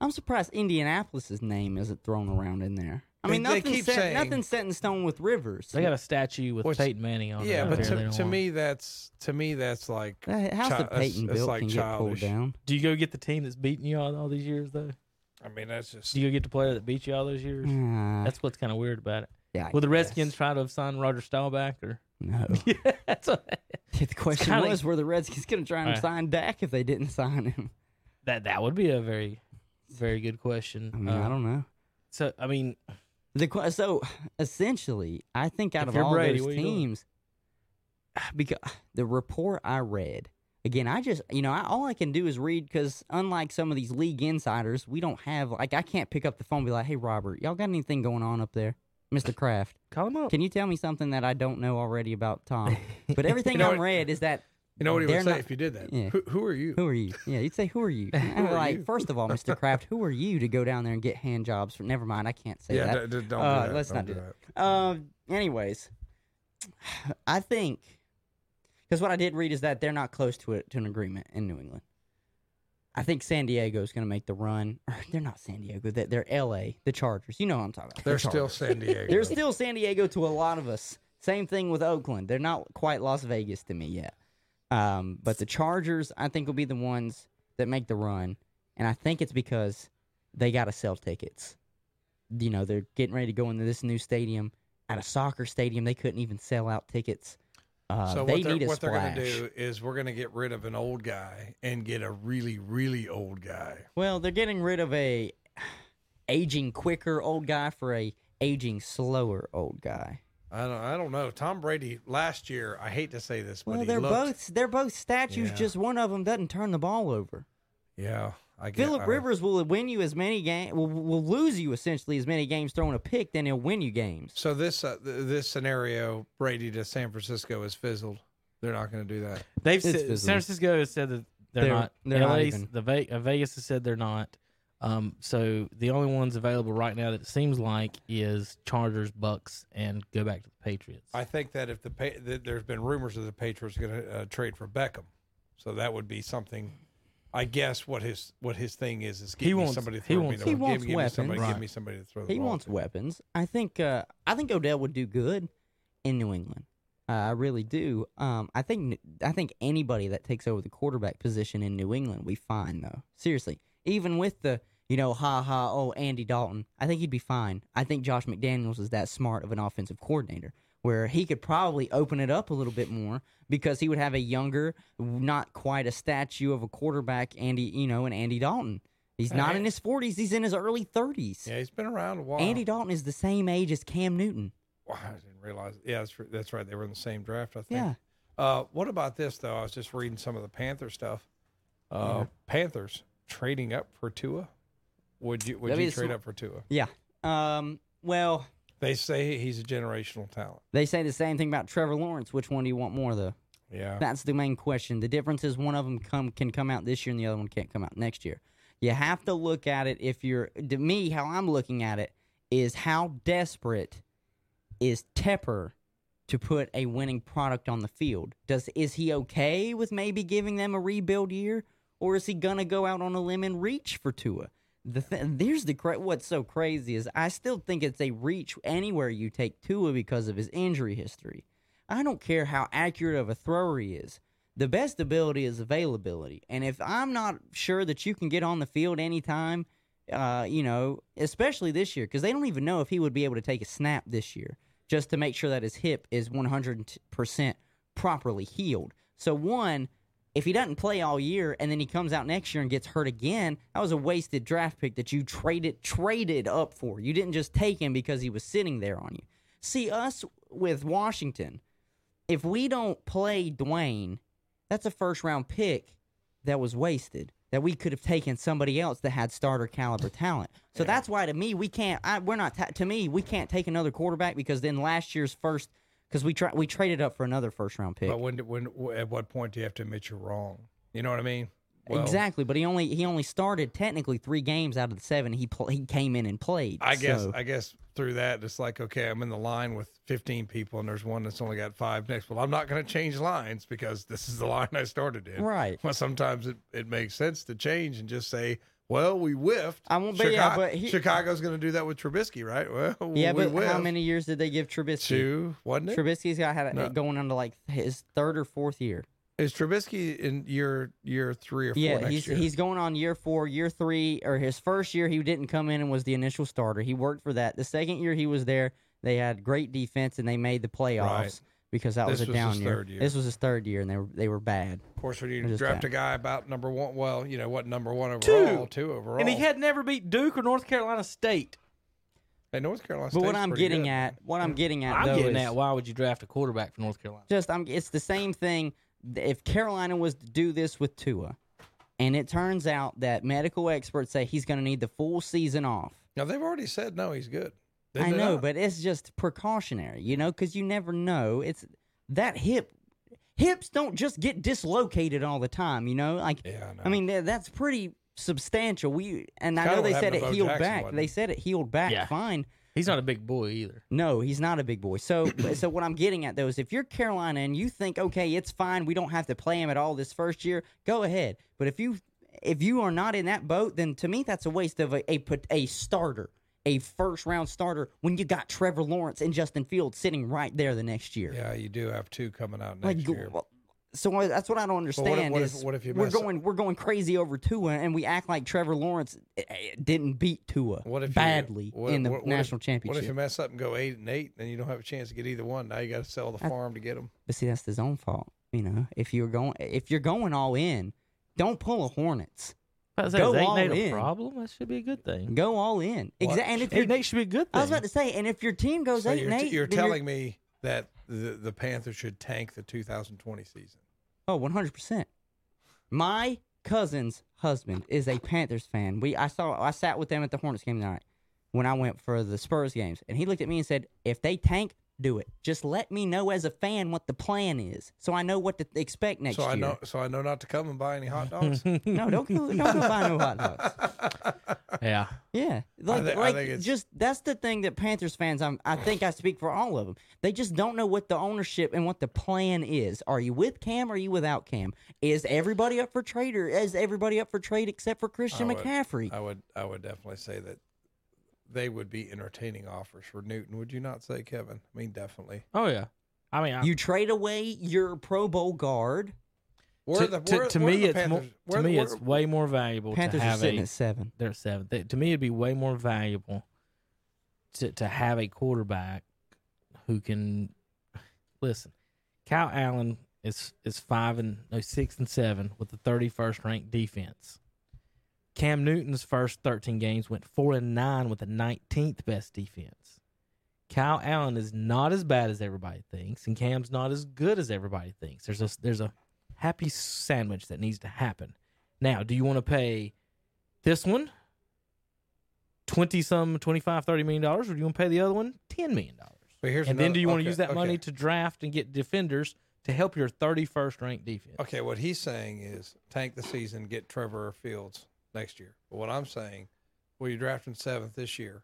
I'm surprised Indianapolis's name isn't thrown around in there. I mean, they nothing's keep set, saying- nothing's set in stone with Rivers. They got a statue with Which- Peyton Manning on it. Yeah, but to, to me, that's to me that's like That house chi- that Peyton that's- built that's like can get pulled down. do you go get the team that's beating you all, all these years though? I mean, that's just Do you go get the player that beat you all those years? Uh, That's what's kind of weird about it. yeah, I Will the guess. Redskins try to sign Roger Staubach or? No. Yeah, that's what, the question kinda- was, were the Redskins going to try and Right. sign Dak if they didn't sign him? that that would be a very, very good question. I mean, Uh, I don't know. So I mean, The so essentially, I think out If of all Brady, those you teams, because the report I read again, I just you know I, all I can do is read because unlike some of these league insiders, we don't have like I can't pick up the phone and be like, hey Robert, y'all got anything going on up there, Mister Kraft? call him up. Can you tell me something that I don't know already about Tom? But everything know I'm read is that you know what he would say not- if you did that. Yeah. Who, who are you? who are you? Yeah, you'd say who are you? And are like you? first of all, Mister Kraft, who are you to go down there and get hand jobs? For, never mind, I can't say yeah, that. d- d- don't Uh, do that. let's Don't not do do that. Um. Anyways, I think because what I did read is that they're not close to it to an agreement in New England. I think San Diego is going to make the run. Or they're not San Diego. They're, they're L.A. The Chargers. You know what I'm talking about. They're The still San Diego. They're still San Diego to a lot of us. Same thing with Oakland. They're not quite Las Vegas to me yet. Um, but the Chargers, I think, will be the ones that make the run, and I think it's because they got to sell tickets. You know, they're getting ready to go into this new stadium. At a soccer stadium, they couldn't even sell out tickets. Uh, so they what they're, need a what they're going to do is we're going to get rid of an old guy and get a really really old guy. Well, they're getting rid of a aging quicker old guy for a aging slower old guy. I don't I don't know. Tom Brady last year. I hate to say this, but Well, he they're looked, both they're both statues. Yeah. Just one of them doesn't turn the ball over. Yeah, I get. Philip Rivers will win you as many games, will, will lose you essentially as many games throwing a pick than he'll win you games. So this uh, th- this scenario, Brady to San Francisco is fizzled. They're not going to do that. They've said. San Francisco has said that they're, They're- not. they're not even. The Ve- uh, Vegas has said they're not. Um, so the only ones available right now that it seems like is Chargers, Bucks, and go back to the Patriots. I think that if the pa- that there's been rumors of the Patriots are going to uh, trade for Beckham, so that would be something. I guess what his what his thing is is give He me wants- somebody to he throw wants- me the He give, wants give me somebody, weapons. give me somebody to throw the He ball wants to. weapons. I think uh, I think Odell would do good in New England. Uh, I really do. Um, I think I think anybody that takes over the quarterback position in New England, we fine though. Seriously, even with the you know ha ha oh Andy Dalton, I think he'd be fine. I think Josh McDaniels is that smart of an offensive coordinator where he could probably open it up a little bit more because he would have a younger, not quite a statue of a quarterback, Andy you know, and Andy Dalton. He's not in his forties; he's in his early thirties. Yeah, he's been around a while. Andy Dalton is the same age as Cam Newton. Wow, I didn't realize. Yeah, that's that's right. They were in the same draft. I think. Yeah. Uh, what about this though? I was just reading some of the Panther stuff. Uh, Panthers trading up for Tua. Would you would That'd you be trade sm- up for Tua? Yeah. Um. Well, They say he's a generational talent. They say the same thing about Trevor Lawrence. Which one do you want more, though? Yeah. That's the main question. The difference is one of them come can come out this year and the other one can't come out next year. You have to look at it if you're to me how I'm looking at it is how desperate is Tepper to put a winning product on the field. Does is he okay with maybe giving them a rebuild year or is he going to go out on a limb and reach for Tua? The th- there's the cra- what's so crazy is I still think it's a reach anywhere you take Tua because of his injury history. I don't care how accurate of a thrower he is. The best ability is availability. And if I'm not sure that you can get on the field anytime, uh, you know, especially this year, because they don't even know if he would be able to take a snap this year, just to make sure that his hip is 100% properly healed. So, one, if he doesn't play all year and then he comes out next year and gets hurt again, that was a wasted draft pick that you traded traded up for. You didn't just take him because he was sitting there on you. See us with Washington, if we don't play Dwayne, that's a first round pick that was wasted. That we could have taken somebody else that had starter caliber talent. So that's why to me we can't. I, we're not. Ta- to me we can't take another quarterback because then last year's first because we tra- we traded up for another first round pick. But when, when, at what point do you have to admit you're wrong? You know what I mean? Well, exactly, but he only he only started technically three games out of the seven he pl- he came in and played. I guess I guess through that it's like okay, I'm in the line with 15 people and there's one that's only got five next. Well, I'm not going to change lines because this is the line I started in. Right. Well, sometimes it, it makes sense to change and just say, well, we whiffed. I won't- but yeah, but he- Chicago's going to do that with Trubisky, right? Well, yeah, we but how many years did they give Trubisky? Two, wasn't it? Trubisky's got had No. going into like his third or fourth year. Is Trubisky in year year three or four Yeah, he's year? he's going on year four, year three, or his first year. He didn't come in and was the initial starter. He worked for that. The second year he was there, they had great defense and they made the playoffs Right. Because that This was a was down his year. third year. This was his third year, and they were they were bad. of course, when It you draft bad. a guy about number one, well, you know what number one overall, two, overall, And he had never beat Duke or North Carolina State. Hey, North Carolina. But what I'm getting good. at, what I'm getting at, I'm though, getting is at why would you draft a quarterback for North Carolina? just I'm. It's the same thing. If Carolina was to do this with Tua, and it turns out that medical experts say he's going to need the full season off. Now they've already said no, he's good. Did I know, not? but it's just precautionary, you know, because you never know. It's that hip. Hips don't just get dislocated all the time, you know. Like, yeah, I know. I mean, tha- that's pretty substantial. We and I kinda know they said it healed Jackson, back. They said it healed back Yeah. fine. He's not a big boy either. No, he's not a big boy. So, so what I'm getting at though is if you're Carolina and you think, okay, it's fine, we don't have to play him at all this first year, go ahead. But if you if you are not in that boat, then to me that's a waste of a a, a starter, a first round starter when you got Trevor Lawrence and Justin Fields sitting right there the next year. yeah, you do have two coming out like, next year. well, so that's what I don't what if- understand what if- is what if you we're mess up? going we're going crazy over Tua and we act like Trevor Lawrence eh, eh, didn't beat Tua What if you- badly what- in the what if- national What if you mess up and go eight and eight, and you don't have a chance to get either one? Now you got to sell the farm to get them. But see, that's his own fault. You know, if you're going, if you're going all in, don't pull a Hornets. I was Go saying, all eight Nate in. a problem? That should be a good thing. Go all in. Exactly. And if Eight you're, Nate should be a good thing. I was about to say, and if your team goes So eight you're, and t- eight, you're then telling me that the the Panthers should tank the 2020 season. oh, 100 percent. My cousin's husband is a Panthers fan. We, I saw, I sat with them at the Hornets game tonight when I went for the Spurs games, and he looked at me and said, "If they tank." Do it. Just let me know as a fan what the plan is, so I know what to expect next So I year. know, so I know not to come and buy any hot dogs. No, don't go, don't go buy no hot dogs. yeah. Yeah, like, thi- I like think it's- just that's the thing that Panthers fans. I'm, I think I speak for all of them. They just don't know what the ownership and what the plan is. Are you with Cam? Or are you without Cam? Is everybody up for trade or is everybody up for trade except for Christian I would- McCaffrey? I would, I would definitely say that they would be entertaining offers for Newton. Would you not say, Kevin? I mean, definitely. Oh yeah. I mean, I, you trade away your Pro Bowl guard. Where to, the- to- where- to where me, it's more, Panthers- to where the- me where- it's way more valuable Panthers to are have sitting a. at seven. They're seven. They, to me, it'd be way more valuable to to have a quarterback who can listen. Kyle Allen is is five and no six and seven with the thirty first ranked defense. Cam Newton's first thirteen games went four and nine with the nineteenth best defense. Kyle Allen is not as bad as everybody thinks, and Cam's not as good as everybody thinks. There's a there's a happy sandwich that needs to happen. Now, do you want to pay this one 20 some 25 30 million dollars or do you want to pay the other one 10 million dollars But here's and then do you want to use that money to draft and get defenders to help your 31st ranked defense Okay, what he's saying is tank the season, get Trevor Fields next year. But what I'm saying, well, you're drafting seventh this year.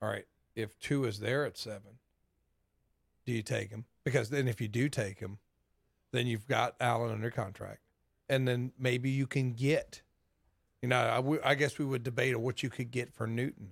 All right, if Tua is there at seven, do you take him? Because then if you do take him, then you've got Allen under contract, and then maybe you can get. You know, I, w- I guess we would debate what you could get for Newton.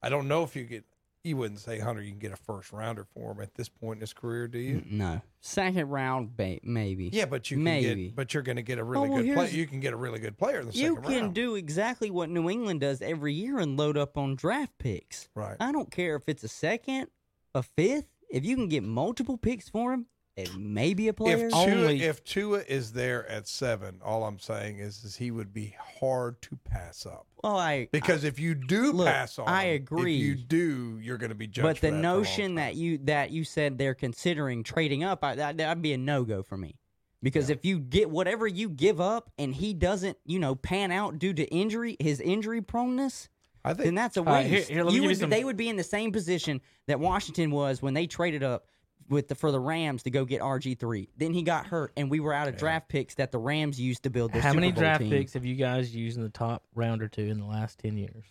I don't know if you get. You wouldn't say Hunter. You can get a first rounder for him at this point in his career, do you? No, second round, ba- maybe. Yeah, but you can Maybe. get, but you're going to get a really oh, well, good player. You can get a really good player in the You second can round. do exactly what New England does every year and load up on draft picks. right. I don't care if it's a second, a fifth. If you can get multiple picks for him, it may be a player. If Tua, Only- if Tua is there at seven, all I'm saying is, is he would be hard to pass up. well, I Because if you do Look, pass on, I agree. If you do, you're going to be judged. but for the that for a long notion time. that you that you said they're considering trading up, I, that that'd be a no go for me. Because if you get whatever you give up and he doesn't, you know, pan out due to injury, his injury proneness, I then think that's a All right, waste. here- here, let me give you would, some- They would be in the same position that Washington was when they traded up with the for the Rams to go get RG three. Then he got hurt, and we were out of draft picks that the Rams used to build their how Super many Bowl draft team. picks have you guys used in the top round or two in the last 10 years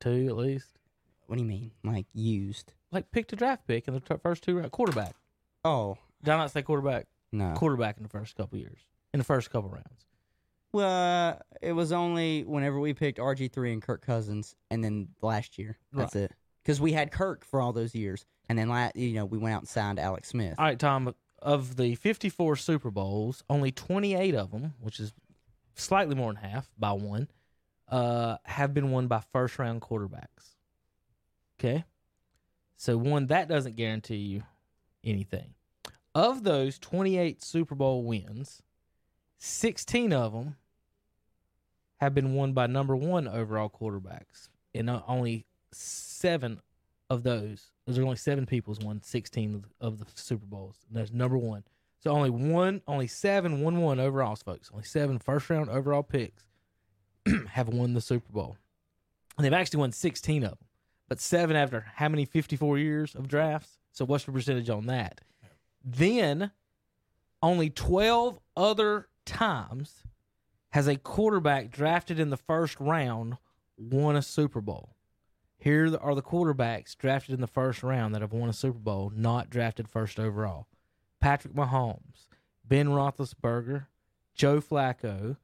two at least What do you mean, like used? like picked a draft pick in the t- first two rounds quarterback Oh did i not say quarterback no. quarterback in the first couple years in the first couple rounds Well, uh, it was only whenever we picked RG three and Kirk Cousins, and then last year. That's it. Because we had Kirk for all those years, and then you know we went out and signed Alex Smith. All right, Tom. Of the 54 Super Bowls, only 28 of them, which is slightly more than half by one, uh, have been won by first round quarterbacks. Okay. So, one, that doesn't guarantee you anything. Of those 28 Super Bowl wins, 16 of them have been won by number one overall quarterbacks. And uh, only seven of those, there's only seven people's won 16 of the, Super Bowls. And that's number one. So only one, only seven, one one overalls, folks. Only seven first round overall picks have won the Super Bowl. And they've actually won 16 of them, but seven after how many 54 years of drafts? So what's the percentage on that? Then only 12 other times has a quarterback drafted in the first round won a Super Bowl. Here are the quarterbacks drafted in the first round that have won a Super Bowl, not drafted first overall. Patrick Mahomes, Ben Roethlisberger, Joe Flacco,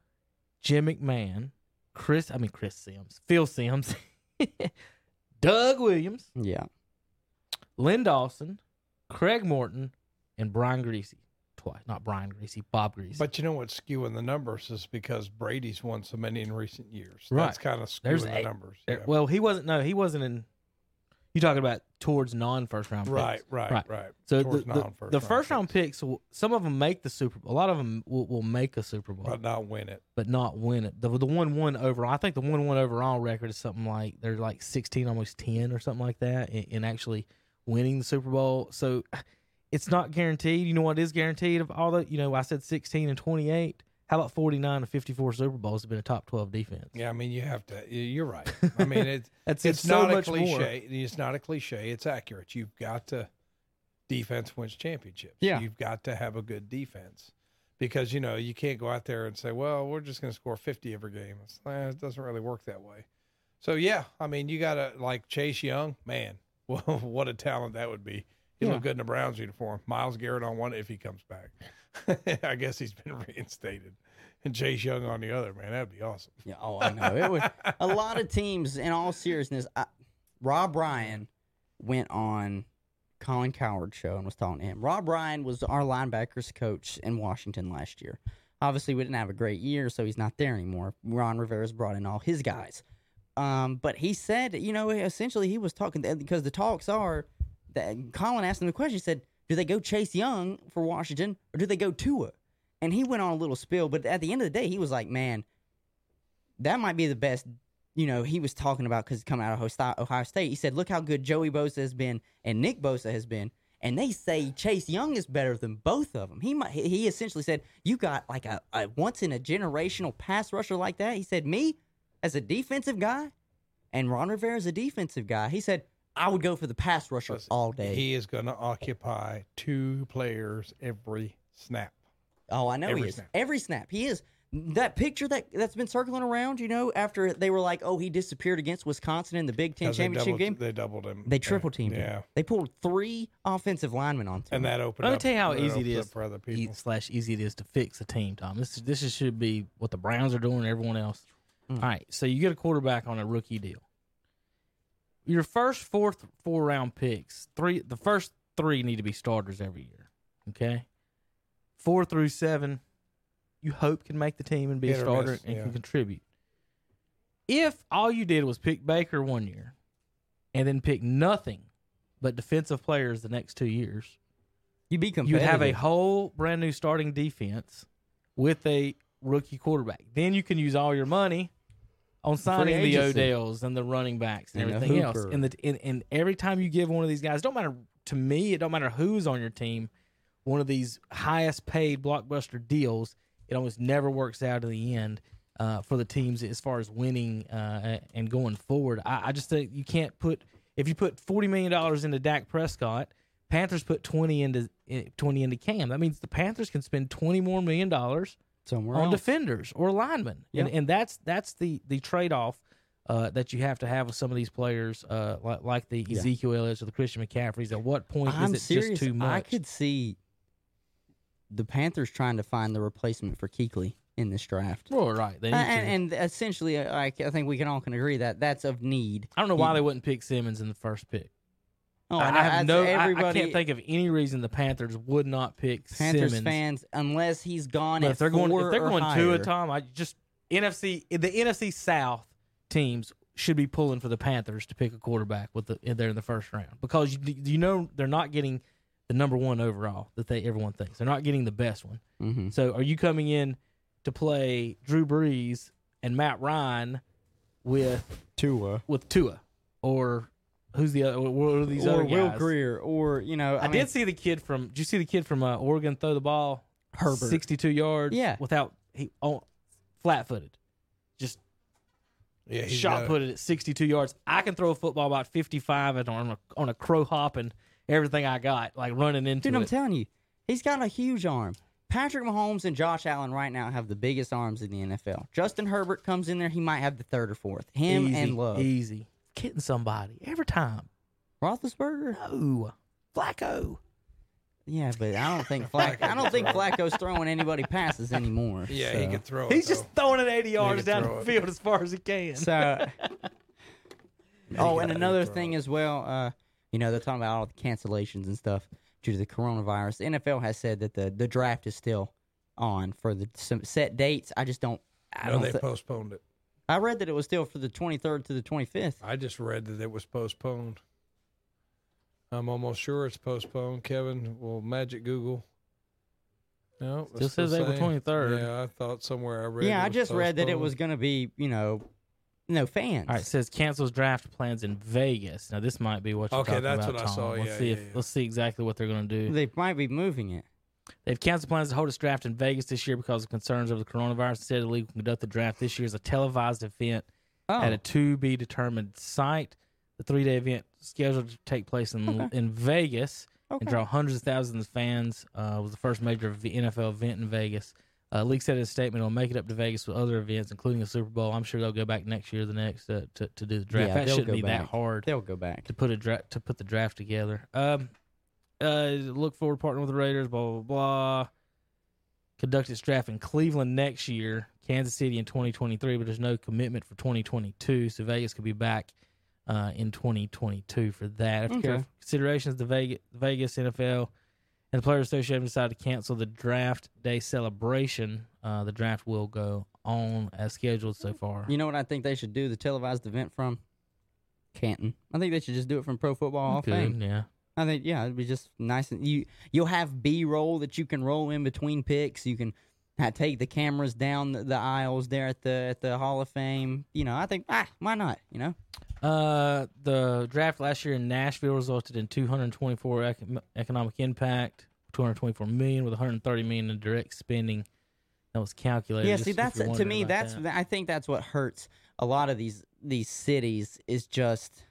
Jim McMahon, Chris, I mean Chris Simms, Phil Simms, Doug Williams, Yeah. Len Dawson, Craig Morton, and Brian Griese. Twice, not Brian Griese, Bob Griese. But you know what's skewing the numbers is because Brady's won so many in recent years. Right. That's kind of skewing There's the eight- numbers. There- yeah. Well, he wasn't. No, he wasn't in. You talking about towards non first round picks. right, right, Right. right, So the, Towards the, the round first round picks, picks, some of them make the Super Bowl. A lot of them will, will make a Super Bowl, but not win it. but not win it. The the one one overall, I think the one one overall record is something like they're like sixteen, almost ten, or something like that, in, in actually winning the Super Bowl. So it's not guaranteed. You know what is guaranteed of all the? You know, I said sixteen and twenty eight. How about forty nine to fifty four Super Bowls have been a top twelve defense? Yeah, I mean you have to. You're right. I mean it's That's it's it's so not a much more. cliche. It's not a cliche. It's accurate. You've got to defense wins championships. Yeah. you've got to have a good defense because you know you can't go out there and say, "Well, we're just going to score 50 every game." It's, eh, it doesn't really work that way. So yeah, I mean you got to like Chase Young, man. Well, what a talent that would be. He Yeah. look good in the Browns uniform. Myles Garrett on one if he comes back. I guess he's been reinstated. And Chase Young on the other, man, that'd be awesome. Yeah. Oh, I know. It was a lot of teams. In all seriousness, I, Rob Ryan went on Colin Cowherd show and was talking to him. Rob Ryan was our linebackers coach in Washington last year. Obviously, we didn't have a great year, so he's not there anymore. Ron Rivera's brought in all his guys. Um, but he said, you know, essentially he was talking because the talks are that Colin asked him the question. He said, "Do they go Chase Young for Washington or do they go Tua?" And he went on a little spill, but at the end of the day, he was like, "Man, that might be the best." You know, he was talking about because coming out of Ohio- State, he said, "Look how good Joey Bosa has been and Nick Bosa has been." And they say Chase Young is better than both of them. He might. He essentially said, "You got like a, a once in a generational pass rusher like that." He said, "Me, as a defensive guy, And Ron Rivera is a defensive guy. He said, I would go for the pass rusher Listen, all day. He is going to occupy two players every snap. oh, I know every he is. snap. Every snap. He is. That picture that, that's been circling around, you know, after they were like, oh, he disappeared against Wisconsin in the Big Ten 'Cause they championship doubled, game. They doubled him. They triple teamed Yeah. him. They pulled three offensive linemen onto him. And that opened up. Let me up. tell you how easy it opened up is for other e- people. slash easy it is to fix a team, Tom. This is this should be what the Browns are doing and everyone else. Mm. All right, so you get a quarterback on a rookie deal. Your first fourth four round picks, three the first three need to be starters every year. Okay? Four through seven, you hope can make the team and be Hit a starter miss, and yeah. can contribute. If all you did was pick Baker one year and then pick nothing but defensive players the next two years, You'd be you competitive. have a whole brand new starting defense with a rookie quarterback. Then you can use all your money on signing the. Odells and the running backs and, And everything else. And the and, and every time you give one of these guys, don't matter to me, it don't matter who's on your team, one of these highest paid blockbuster deals, it almost never works out in the end. Uh, for the teams as far as winning uh, and going forward, I, I just think you can't put if you put forty million dollars into Dak Prescott, Panthers put twenty into eh, twenty into Cam. That means the Panthers can spend twenty more million dollars somewhere on else. defenders or linemen, and Yeah. and that's that's the the trade off uh, that you have to have with some of these players, uh, like like the Yeah. Ezekiel Elliott's or the Christian McCaffreys. At what point I'm is it serious. just too much? I could see the Panthers trying to find the replacement for Kuechly in this draft. well, right. They Uh, need to. and, and essentially, I, I think we can all can agree that that's of need. I don't know why you- they wouldn't pick Simmons in the first pick. Oh, I, I have no. I- I, Everybody, can't think of any reason the Panthers would not pick Panthers Simmons. fans, unless he's gone But at if they're going, if they're going higher, two a Tom, I just NFC the NFC South teams should be pulling for the Panthers to pick a quarterback with the in there in the first round because you you know they're not getting the number one overall that they everyone thinks they're not getting the best one. Mhm. So are you coming in to play Drew Brees and Matt Ryan with Tua with Tua or who's the other? What are these or other Will guys? Greer, or you know, I, I, mean, did see the kid from. Did you see the kid from uh, Oregon throw the ball Herbert. sixty-two yards? Yeah. without he on flat-footed, just Yeah, he's shot put it at sixty-two yards. I can throw a football about fifty-five and on a on a crow hop and everything I got, like running into Dude, I'm it. telling you, he's got a huge arm. Patrick Mahomes and Josh Allen right now have the biggest arms in the NFL. Justin Herbert comes in there, he might have the third or fourth. Him easy, and Love. easy, kidding somebody every time. Roethlisberger? No, Flacco. Yeah, but I don't think Flack. I don't think Flacco's throwing anybody passes anymore. Yeah, so. he could throw. it, He's just throwing it eighty yards down throw the it. field as far as he can. So, oh, and another thing it. as well, uh, you know, they're talking about all the cancellations and stuff due to the coronavirus. The NFL has said that the, the draft is still on for the some set dates. I just don't. I No, don't. they thi- postponed it. I read that it was still for the 23rd to the 25th. I just read that it was postponed. I'm almost sure it's postponed. Kevin will magic Google. No, Still it's the says April 23rd. Yeah, I thought somewhere I read. yeah, it I was just read that it was going to be, you know, no fans. All right, it says cancels draft plans in Vegas. Now this might be what you're Okay, talking that's about. what I saw. Let's Yeah, see yeah, if yeah. let's see exactly what they're going to do. They might be moving it. They've canceled plans to hold its draft in Vegas this year because of concerns over the coronavirus. Instead, the league will conduct the draft this year as a televised event Oh, at a to be determined site. The three day event scheduled to take place in Okay. in Vegas okay. and draw hundreds of thousands of fans. Uh, was the first major NFL event in Vegas. Uh, league said in a statement, "It'll make it up to Vegas with other events, including a Super Bowl. I'm sure they'll go back next year, or the next, uh, to to do the draft. Yeah, that shouldn't be that hard They'll go back. to put a dra- to put the draft together. Um, uh, look forward to partnering with the Raiders. Blah blah blah. Conduct its draft in Cleveland next year, Kansas City in 2023, but there's no commitment for 2022. So Vegas could be back uh, in 2022 for that. After Okay. careful considerations, the Vegas, Vegas NFL and the Players Association decided to cancel the draft day celebration. Uh, the draft will go on as scheduled so far. You know what I think they should do the televised event from? Canton. I think they should just do it from Pro Football Hall of Fame. yeah. I think yeah, it'd be just nice. And you you'll have B roll that you can roll in between picks. You can take the cameras down the, the aisles there at the at the Hall of Fame. You know, I think ah, why not? You know, Uh, the draft last year in Nashville resulted in 224 econ- economic impact, 224 million with 130 million in direct spending that was calculated. Yeah, see, that's to me. That's that. I think that's what hurts a lot of these these cities is just,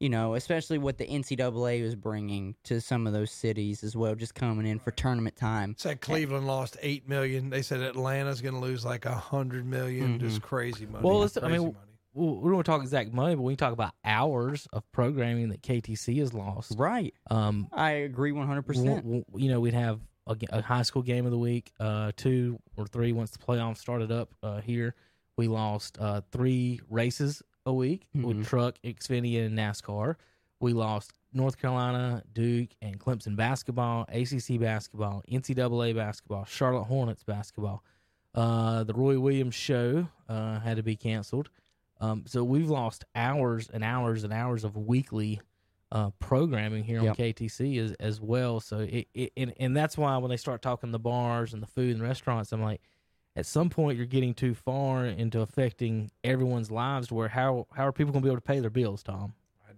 you know, especially what the NCAA was bringing to some of those cities as well, just coming in for tournament time. Said Cleveland lost eight million. They said Atlanta's going to lose like a hundred million. Just crazy money. Well, it's- I mean, money. We don't want to talk exact money, but we talk about hours of programming that KTC has lost. Right. Um, I agree one hundred percent. you know, we'd have a high school game of the week, uh, two or three once the playoffs started up uh, here. We lost uh, three races a week Mhm. with truck, Xfinity, and NASCAR. We lost North Carolina, Duke, and Clemson basketball, ACC basketball, NCAA basketball, Charlotte Hornets basketball. Uh, the Roy Williams show uh, had to be canceled. Um, so we've lost hours and hours and hours of weekly uh, programming here Yep. on KTC as, as well. So it, it and, and that's why when they start talking the bars and the food and restaurants, I'm like, at some point you're getting too far into affecting everyone's lives. Where how how are people going to be able to pay their bills, Tom?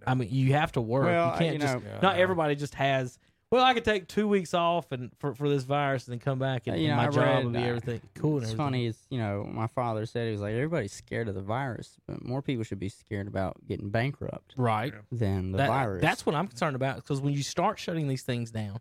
I mean, you have to work. Well, you can't you just. know- not everybody just has. Well, I could take two weeks off and for, for this virus and then come back and, You know, my I job read, will be uh, everything cool. And It's everything. funny is you know my father said he was like everybody's scared of the virus, but more people should be scared about getting bankrupt right? than the That- virus. That's what I'm concerned about because when you start shutting these things down,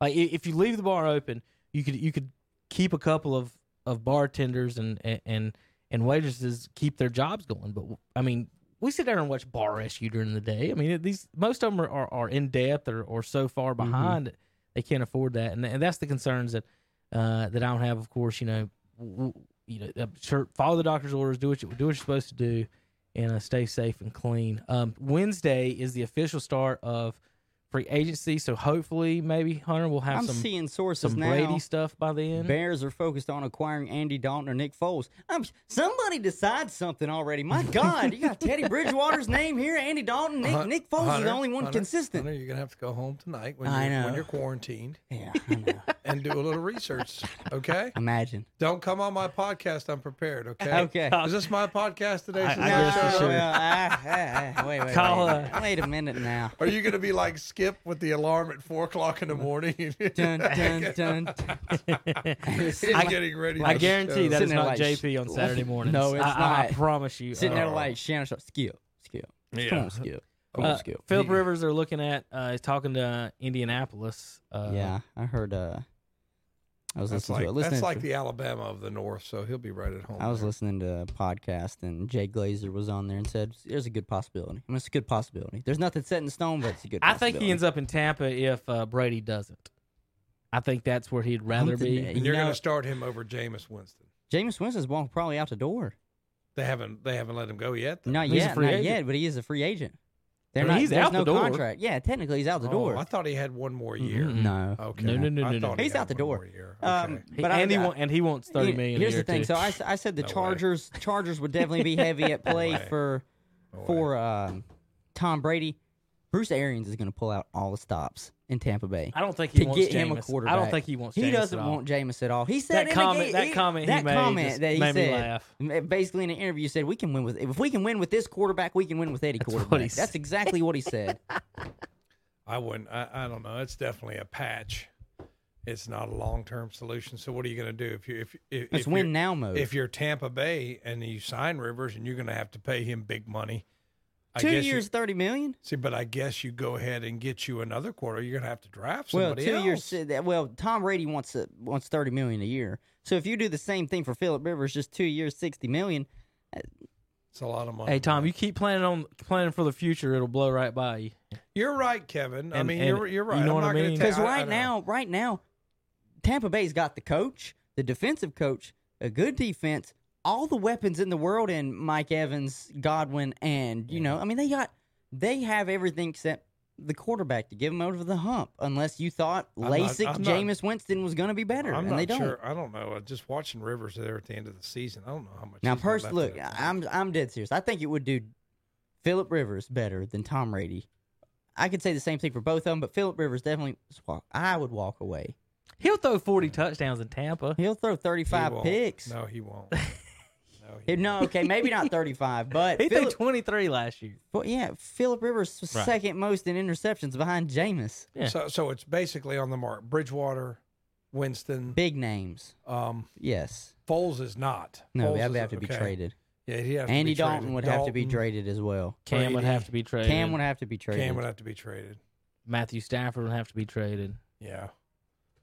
like if you leave the bar open, you could you could keep a couple of, of bartenders and and and waitresses keep their jobs going. But I mean, we sit there and watch Bar Rescue during the day. I mean, these most of them are, are, are in depth or, or so far Mm-hmm. behind they can't afford that, and, and that's the concerns that uh, that I don't have. Of course, you know, w- you know, sure, follow the doctor's orders, do what you do what you're supposed to do, and uh, stay safe and clean. Um, Wednesday is the official start of free agency, so hopefully, maybe Hunter will have I'm some seeing sources some now. Brady stuff by then. Bears are focused on acquiring Andy Dalton or Nick Foles. I'm, somebody decides something already. My God, you got Teddy Bridgewater's name here, Andy Dalton, Nick, Hun- Nick Foles is the only one Hunter, consistent. Hunter, you're gonna have to go home tonight when I you're, know. when you're quarantined Yeah, I know. and do a little research. Okay. Imagine. Don't come on my podcast unprepared. Okay. Okay. Is this my podcast today? I- Since I I guess showed you well, ah, ah, wait, wait, Call, wait. uh, wait a minute now. Are you going to be like Skip with the alarm at four o'clock in the morning? Dun, dun, dun. He's I- getting ready. I guarantee that is not like, JP on Saturday mornings. No, it's I, I, I promise you. Sitting there Uh, like Shannon Sharpe. Skip, skip. Come Yeah. on, skip. Uh, skip. Philip He- Rivers are looking at uh, is talking to Indianapolis. Uh, yeah, I heard. I was That's listening like to it. Listening that's like to- the Alabama of the North, so he'll be right at home. I was there. listening to a podcast and Jay Glazer was on there and said there's a good possibility. I mean, it's a good possibility. There's nothing set in stone, but it's a good. I think he ends up in Tampa if uh, Brady doesn't. I think that's where he'd rather be. And you you're going to start him over Jameis Winston. Jameis Winston's walking probably out the door. They haven't they haven't let him go yet. though. Not He's a yet, free not agent. yet, but he is a free agent. They're I mean, not. he's out no the door. contract. Yeah, technically he's out the Oh, door. I thought he had one more year. Mm-mm. no. Okay. No, no, no, I no, no. thought he He's out the door. more year. Um, Okay. He- I- and, he I- wa- and he wants thirty Here- million. Here's a year the thing. too. So I, s- I said the No way. Chargers Chargers would definitely be heavy at play way. for No for um, Tom Brady. Bruce Arians is going to pull out all the stops in Tampa Bay. I don't think he to wants get him a Jameis. quarterback. I don't think he wants. He Jameis doesn't at all. want Jameis at all. He said that comment. ga- that comment. that he made comment just that he made me said, laugh. basically in an interview, said we can win with if we can win with this quarterback, we can win with any That's what quarterback. he That's said. exactly what he said. I wouldn't. I, I don't know. It's definitely a patch. It's not a long term solution. So what are you going to do if you if if, It's if win now mode. if you're Tampa Bay and you sign Rivers and you're going to have to pay him big money? I Two guess years, You, thirty million. see, but I guess you go ahead and get you another quarter. You're going to have to draft Well, somebody two else. years. uh, that- Well, Tom Brady wants uh, wants thirty million a year. So if you do the same thing for Philip Rivers, just two years, sixty million. It's a lot of money. Hey Tom, you keep planning on planning for the future, it'll blow right by you. You're right, Kevin. I mean, and you're you're you right. know I'm what I not gonna mean? ta- Because I- I right know. now, right now, Tampa Bay's got the coach, the defensive coach, a good defense, all the weapons in the world, and Mike Evans, Godwin, and you know, I mean, they got they have everything except the quarterback to give them over the hump. Unless you thought I'm not- LASIK I'm not- Jameis Winston was going to be better, I'm and not they don't. sure. I don't know. Just watching Rivers there at the end of the season, I don't know how much. Now, he's got first, left look, in. I'm I'm dead serious. I think it would do Philip Rivers better than Tom Brady. I could say the same thing for both of them, but Philip Rivers definitely. I would walk away. He'll throw forty touchdowns in Tampa. He'll throw He 35 won't. picks. No, he won't. No, he No, okay, maybe not 35, but He threw Phillip, twenty three last year. but yeah, Philip Rivers was Right. second most in interceptions behind Jameis. Yeah. So, so it's basically on the mark. Bridgewater, Winston. Big names. Um, Yes. Foles is not. No, Foles they have, is- have to be okay. traded. Yeah, he have to Andy be traded. Dalton would have to be Dalton, traded as well. Cam would Brady. have to be traded. Cam would have to be traded. Cam would have to be traded. Matthew Stafford would have to be traded. Yeah.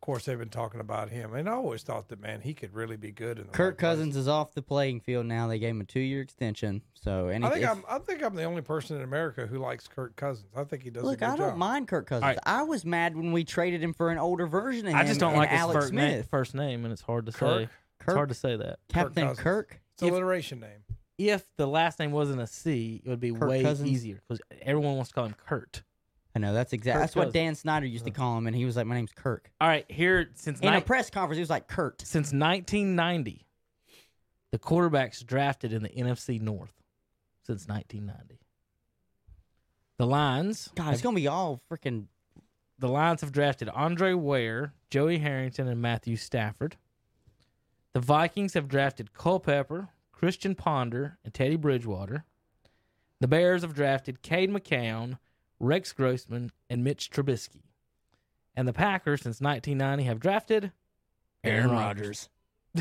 Of course, they've been talking about him, and I always thought that man, he could really be good. In the Kirk right place. Cousins is off the playing field now. They gave him a two-year extension. So, and I think if- I'm. I think I'm the only person in America who likes Kirk Cousins. I think he does. look, a good I don't job. mind Kirk Cousins. right. I was mad when we traded him for an older version of him. I just don't and like his Alex first name, Smith. first name, and it's hard to Kirk? say. It's hard to say that. Captain Cousins. Kirk. It's an alliteration name. If the last name wasn't a C, it would be Kirk way Cousins? easier because everyone wants to call him Kurt. I know that's exactly that's what Cousins. Dan Snyder used to call him, and he was like, "My name's Kirk." All right, here since In a ni- press conference, he was like, "Kurt." since 1990, the quarterbacks drafted in the NFC North since 1990. The Lions, God, have, it's gonna be all freaking. the Lions have drafted Andre Ware, Joey Harrington, and Matthew Stafford. The Vikings have drafted Culpepper, Christian Ponder, and Teddy Bridgewater. The Bears have drafted Cade McNown, Rex Grossman, and Mitch Trubisky. And the Packers, since 1990, have drafted Aaron Rodgers.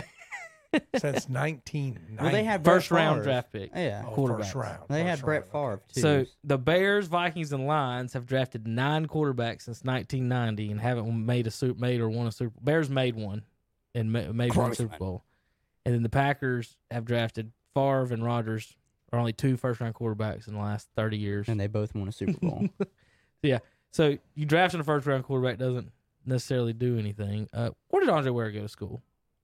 Since 1990. Well, they had First Brett round Favre. draft pick. Yeah, oh, quarterbacks. first round. they had first Brett round, Favre too. So the Bears, Vikings, and Lions have drafted nine quarterbacks since 1990 and haven't made a super, made or won a Super. Bowl. Bears made one and ma- made one Super. Bowl, and then the Packers have drafted Favre and Rodgers are only two first round quarterbacks in the last 30 years. and they both won a Super Bowl. Yeah. So you drafting a first round quarterback doesn't necessarily do anything. Uh, where did Andre Ware go to school?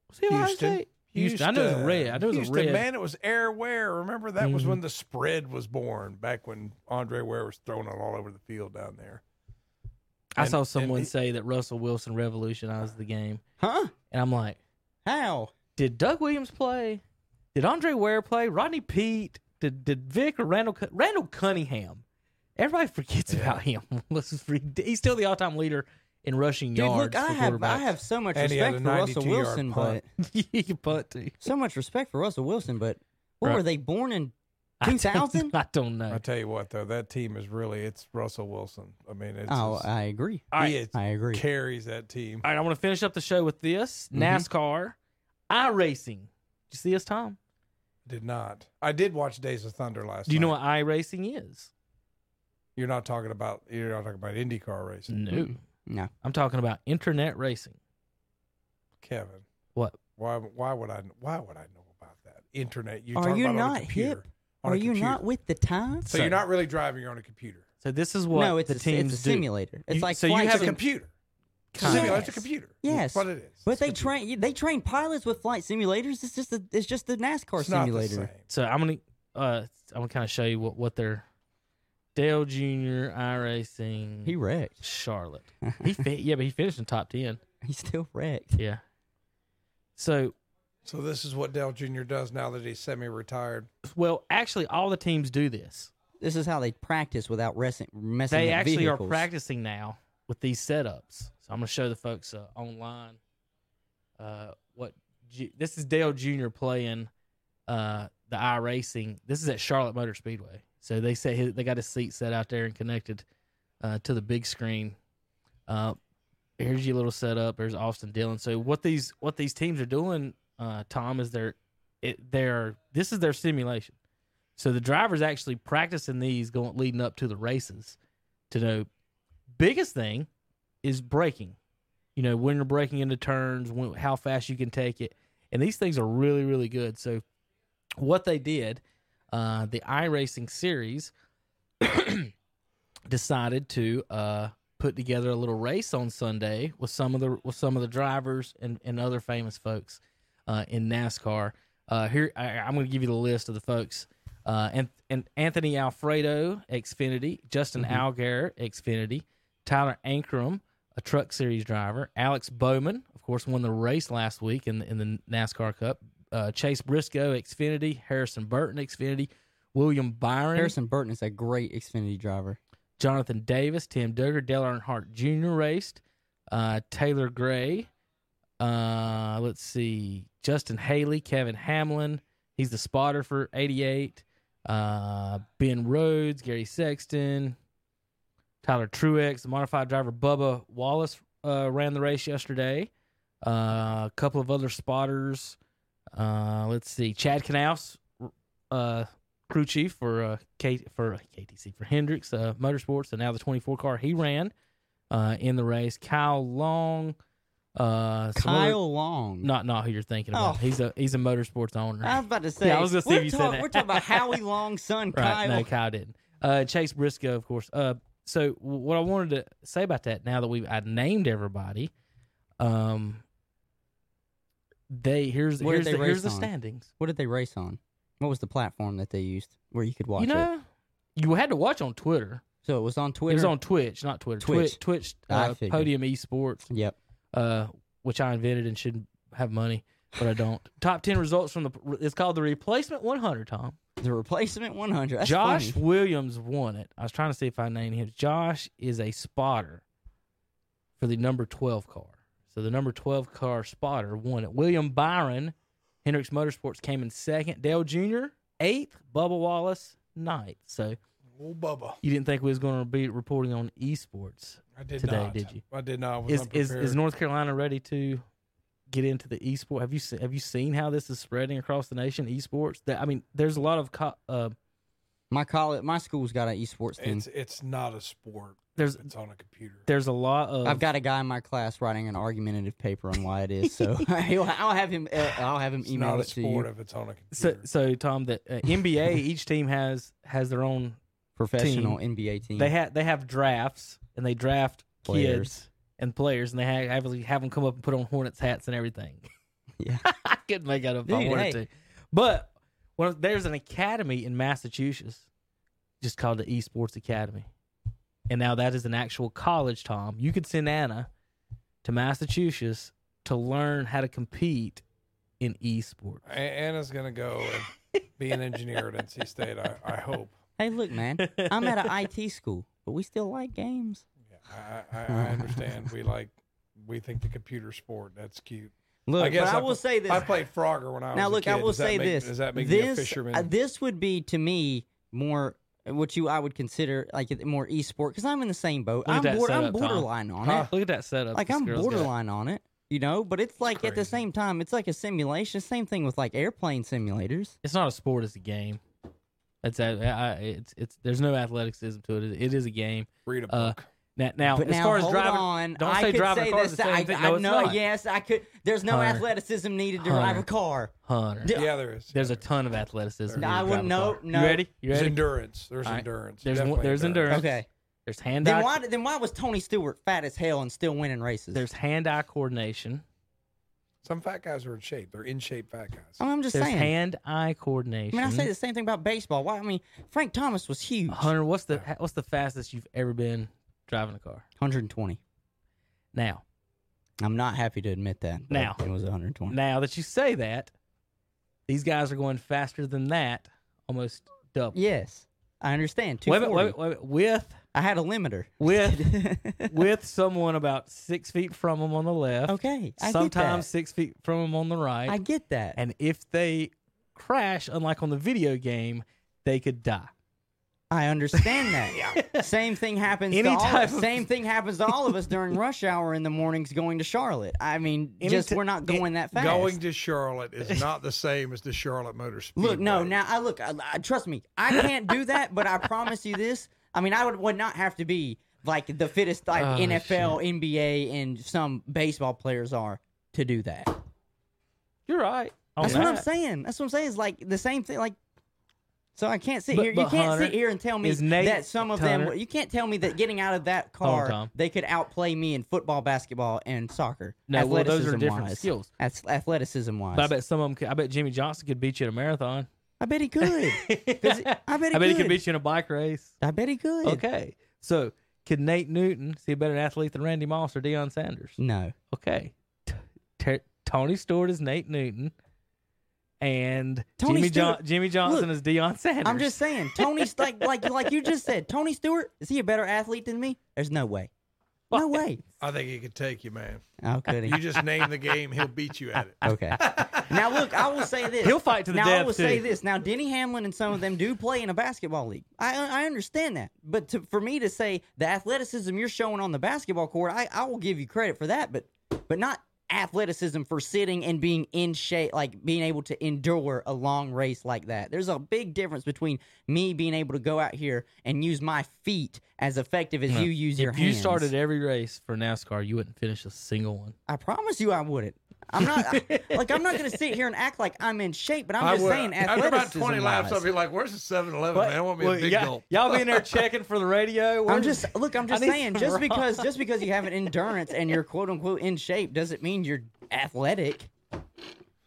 Was he at Ohio Houston. State? Houston. I knew it was red. I knew it was a Houston, red. Man, it was Air Ware. Remember that was Mhm. when the spread was born. Back when Andre Ware was throwing it all over the field down there. I And- saw someone he- say that Russell Wilson revolutionized the game, huh? and I'm like. How? Did Doug Williams play? Did Andre Ware play? Rodney Peete? Did did Vick or Randall Randall Cunningham? Everybody forgets Yeah. about him. He's still the all time leader in rushing Dude, yards. look, I have I have so much And respect for Russell Wilson, punt. but he can punt too. so much respect for Russell Wilson, but what Right. were they born in? I 2000? I don't know. I tell you what, though, that team is really it's Russell Wilson. I mean, it's Oh, just- I agree. All right. he is- I agree. carries that team. All right, I want to finish up the show with this Mhm. NASCAR iRacing. Did you see us, Tom? Did not. I did watch Days of Thunder last. Do you know night. what iRacing is? You're not talking about. You're not talking about IndyCar racing, No. No, I'm talking about internet racing. Kevin. What? Why? Why would I? Why would I know about that? Internet. You're talking you about on a not computer, hip? on are a you computer. not with the times? So you're not really driving. You're on a computer. So this is what no, it's the a, teams it's a do. simulator. It's You- like so you flight It's a sim- computer. It's a Yes. simulator. It's a computer. Yes. That's what it is. But It's they computer. train they train pilots with flight simulators. It's just a, it's just the NASCAR It's not the simulator. same. So I'm gonna uh I'm gonna kind of show you what what they're Dale Jr. iRacing He wrecked. Charlotte. He fi- yeah, but he finished in top ten. He still wrecked. Yeah. So So this is what Dale Jr. does now that he's semi-retired. well, actually, all the teams do this. This is how they practice without messing messing They up actually vehicles. are practicing now with these setups. So I'm gonna show the folks uh, online uh, what G- this is Dale Jr. playing uh, the iRacing. This is at Charlotte Motor Speedway. So they say his, they got his seat set out there and connected uh, to the big screen. Uh, here's your little setup. There's Austin Dillon. So what these what these teams are doing, uh, Tom, is they're it, they're this is their simulation. So the drivers actually practicing these going leading up to the races to know. Biggest thing is braking. You know when you're braking into turns, when, how fast you can take it, and these things are really really good. So what they did, uh, the iRacing series decided to uh, put together a little race on Sunday with some of the with some of the drivers and, and other famous folks uh, in NASCAR. Uh, here I, I'm going to give you the list of the folks. Uh, and, and Anthony Alfredo, Xfinity, Justin Allgaier, Xfinity, Tyler Ankrum, a Truck Series driver, Alex Bowman, of course, won the race last week in the, in the NASCAR Cup. Uh, Chase Briscoe, Xfinity, Harrison Burton, Xfinity, William Byron, Harrison Burton is a great Xfinity driver. Jonathan Davis, Tim Duggar, Dale Earnhardt Jr. raced, uh, Taylor Gray, uh, let's see, Justin Haley, Kevin Hamlin, he's the spotter for 88, uh, Ben Rhodes, Gary Sexton, Tyler Truex, the modified driver Bubba Wallace uh, ran the race yesterday. Uh, a couple of other spotters. Uh, let's see, Chad Knaus, uh, crew chief for uh, K for KTC for Hendricks uh, Motorsports, and now the 24 car he ran uh, in the race. Kyle Long, uh, some other- Kyle Long. not not who you're thinking about. Oh. He's a he's a motorsports owner. I was about to say. I was gonna see if you said that. We're talking about Howie Long's son, Right. Kyle. No, Kyle didn't. Uh, Chase Briscoe, of course. Uh, so what I wanted to say about that, now that we've I named everybody, um, they here's What here's they the, here's the standings. What did they race on? What was the platform that they used where you could watch you it? know, you had to watch on Twitter. So it was on Twitter. It was on Twitch, not Twitter. Twitch. Twitch, Twitch uh. Podium Esports, Yep. uh, which I invented and should have money, but I don't. Top ten results from the. It's called the Replacement 100. Tom. The replacement 100. That's Josh funny. Williams won it. I was trying to see if I named him. Josh is a spotter for the number 12 car. So the number 12 car spotter won it. William Byron, Hendricks Motorsports, came in second. Dale Jr., eighth. Bubba Wallace, ninth. So Oh, Bubba. you didn't think we was going to be reporting on esports. I did Today, not. did you? I did not. I was Is, is is North Carolina ready to get into the esports. Have you se- have you seen how this is spreading across the nation? Esports. That I mean, there's a lot of co- uh, My college, my school's got an esports team. It's it's not a sport. There's- it's on a computer. there's a lot of I've got a guy in my class writing an argumentative paper on why it is. So he'll- I'll have him. Uh, I'll have him It's email not a it to sport you. if it's on a So, computer. so Tom, the uh, NBA, each team has has their own. Professional NBA team. They have they have drafts, and they draft Players. kids and players, and they have have, have them come up and put on Hornets hats and everything. Yeah. I could make it up if I Dude, wanted hey. to, but well, there's an academy in Massachusetts, just called the Esports Academy, and now that is an actual college. Tom, you could send Anna to Massachusetts to learn how to compete in esports. Anna's gonna go and be an engineer at NC State. I, I hope. Hey, look, man. I'm at an IT school, but we still like games. Yeah, I, I, I understand. we like we think the computer sport. That's cute. Look, I guess I, I will pl- say this. I played Frogger when I was now, a look, I will Does say make- this. Does that make me a this, fisherman? uh, this would be to me more what you I would consider like more esport because I'm in the same boat. I'm, that board, I'm setup, Tom. borderline on Huh? it. Look at that setup. Like I'm girl's got. borderline on it. You know, but it's like at the same time, it's like a simulation. Same thing with like airplane simulators. It's not a sport; it's a game. It's a, I, it's it's. There's no athleticism to it. It is a game. Read a Uh, book. Now, now but as now far as driving, on, don't I say driving say a car is the same I, thing. I No, it's know. not. Yes, I could. There's no Hunter. athleticism needed to drive a car. Hunter, D- yeah, there is. there's yeah, a ton of athleticism. No, I wouldn't a know. No. You ready? You There's ready? endurance. There's All right. endurance. There's Definitely there's endurance. Okay. There's hand Then eye. why? Then why was Tony Stewart fat as hell and still winning races? There's hand-eye coordination. Some fat guys are in shape. They're in shape fat guys. I mean, I'm just There's saying. hand-eye coordination. I coordination. mean, I say the same thing about baseball. Why? I mean, Frank Thomas was huge. Hunter, what's the what's the fastest you've ever been driving a car? 120. Now, I'm not happy to admit that. but Now. it was 120. now that you say that, these guys are going faster than that, almost double. Yes, I understand. Wait, a minute, 240. wait, wait, wait, with I had a limiter. with with someone about six feet from them on the left. okay, I sometimes get six feet from them on the right. that. I get that. and if they crash, unlike on the video game, they could die. I understand that. Same thing happens. Any to all, of- same thing happens to all of us during rush hour in the mornings going to Charlotte. I mean, Any just ti- we're not going that fast. Going to Charlotte is not the same as the Charlotte Motor Speedway. Look, no, now I look. I, I- trust me, I can't do that. but I promise you this. I mean, I would, would not have to be like the fittest like Oh, NFL, NBA, and some baseball players are to do that. You're right. on That's what I'm saying. That's what I'm saying. Is like the same thing. Like, so I can't sit But- here. You can't Hunter, sit here and tell me Nate that some of them. You can't tell me that getting out of that Hold on, car, they could outplay me in football, basketball, and soccer. No, well, those are different wise. skills. That's athleticism wise. But I bet some of them. Could, I bet Jimmie Johnson could beat you at a marathon. I bet he could. I I bet he I bet he could. could beat you in a bike race. I bet he could. Okay, so could Nate Newton see a better athlete than Randy Moss or Deion Sanders? No. Okay, T- T- Tony Stewart is Nate Newton, and Tony Jimmie John- Jimmie Johnson Look, is Deion Sanders. I'm just saying, Tony's like like like you just said. Tony Stewart is he a better athlete than me? There's no way. No What? way. I think he could take you, man. How could he? You just name the game, he'll beat you at it. Okay. Now look, I will say this. He'll fight to the now death I will too. say this. Now Denny Hamlin and some of them do play in a basketball league. I I understand that, but to, for me to say the athleticism you're showing on the basketball court, I, I will give you credit for that. But but not athleticism for sitting and being in shape, like being able to endure a long race like that. There's a big difference between me being able to go out here and use my feet as effective as you use your hands. if you started every race for NASCAR, you wouldn't finish a single one. I promise you, I wouldn't. I'm not I- like I'm not going to sit here and act like I'm in shape, but I'm I just would- saying after about 20 athleticism laps, I'll be like, where's the 7 Eleven, What? man? I want me Well, a big y'all, gulp. y'all be in there checking for the radio. I'm just look. I'm just saying, just raw. because just because you have an endurance and you're quote unquote in shape doesn't mean you're athletic.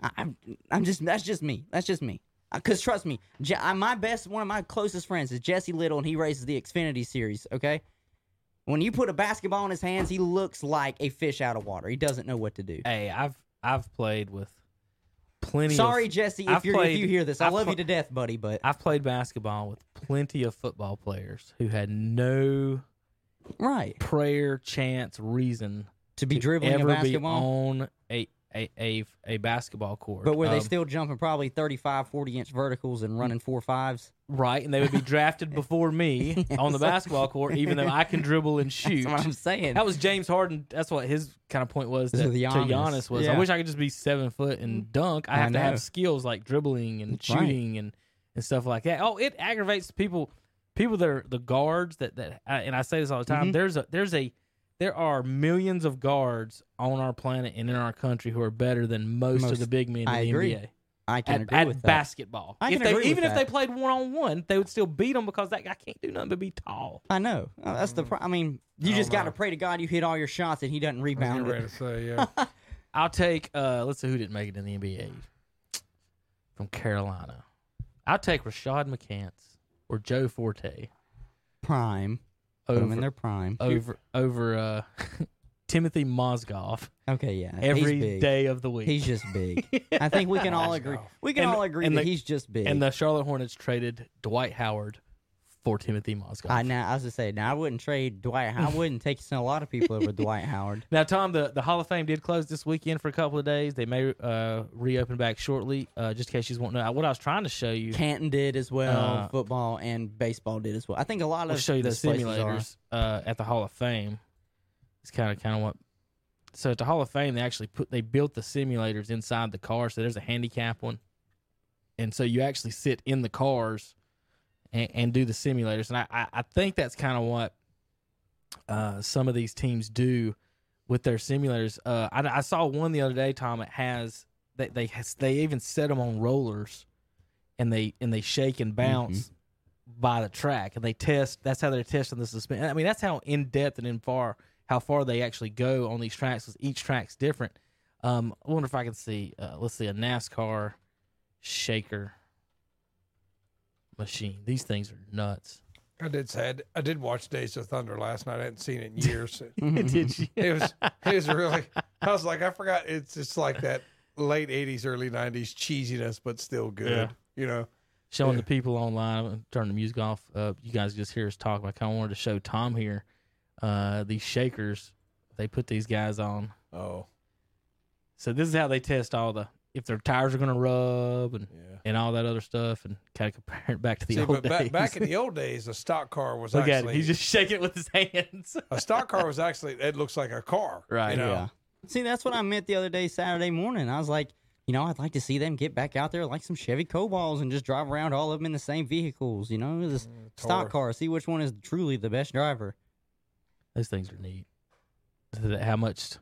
I, I'm I'm just that's just me. That's just me. Uh, because trust me, Je- I, my best one of my closest friends is Jesse Little, and he races the Xfinity Series. Okay, when you put a basketball in his hands, he looks like a fish out of water. He doesn't know what to do. Hey, I've I've played with plenty. Sorry, of, Jesse, if you if you hear this, I I've love pl- you to death, buddy. But I've played basketball with plenty of football players who had no right prayer, chance, reason to be dribbling a ever be basketball, on a a, a basketball court. but were they Um, still jumping probably 35, 40 inch verticals and running four fives? right? And they would be drafted before me on the basketball court, even though I can dribble and shoot. That's what I'm saying. That was James Harden. That's what his kind of point was to, To to Giannis, was. Yeah. I wish I could just be seven foot and dunk. I I have to have skills like dribbling and Right. shooting and, and stuff like that. Oh, it aggravates people. People that are the guards that that and I say this all the time. Mhm. There's a there's a there are millions of guards on our planet and in our country who are better than most, of the big men in I the agree. NBA I can at, agree at with that. basketball. I if can they, agree with even if they played one on one, they would still beat them because that guy can't do nothing but be tall. I know. Uh, That's the. Pro- I mean, you I just got to pray to God you hit all your shots and he doesn't rebound getting ready it. to say, yeah. I'll take. uh Let's see who didn't make it in the NBA from Carolina. I'll take Rashad McCants or Joe Forte Prime. Them in over their prime. over over uh Timothy Mozgov Okay, yeah. every he's big. day of the week. He's just big. I think we can all agree. We can And- all agree and that the- he's just big. and the Charlotte Hornets traded Dwight Howard for Timothy Mozgov. I now I was gonna say now I wouldn't trade Dwight. I wouldn't take a lot of people over Dwight Howard. Now, Tom, the, the Hall of Fame did close this weekend for a couple of days. They may uh, reopen back shortly, uh, just in case you won't know. What I was trying to show you, Canton did as well. Uh, football and baseball did as well. I think a lot I'll of show you the those places are. simulators uh, at the Hall of Fame. It's kind of kind of what. So at the Hall of Fame, they actually put they built the simulators inside the car. So there's a handicap one, and so you actually sit in the cars and, and do the simulators. And I I, I think that's kind of what uh, some of these teams do with their simulators. Uh, I, I saw one the other day, Tom. It has they they has, they even set them on rollers, and they and they shake and bounce by the track, and they test. That's how they're testing the suspension. I mean, that's how in depth and in far how far they actually go on these tracks. Because each track's different. Um, I wonder if I can see. Uh, let's see a NASCAR shaker machine. These things are nuts. I did say I did watch Days of Thunder last night. I hadn't seen it in years. Did you? it was it was really. I was like, I forgot. It's just like that late '80s, early '90s cheesiness, but still good. Yeah. You know. showing Yeah. the people online. I'm gonna turn the music off. Uh, you guys just hear us talk. I kind of wanted to show Tom here. Uh, these shakers, they put these guys on. Oh So this is how they test all the if their tires are gonna rub and yeah. and all that other stuff, and kind of compare it back to the See, old but days. back, back in the old days, a stock car was Look at actually him. He's just shaking it with his hands. a stock car was actually it looks like a car. Right, You know? Yeah. See, that's what I meant the other day, Saturday morning. I was like, you know, I'd like to see them get back out there like some Chevy Cobalts and just drive around all of them in the same vehicles. You know, this mm, stock car. See which one is truly the best driver. Those things are neat. How much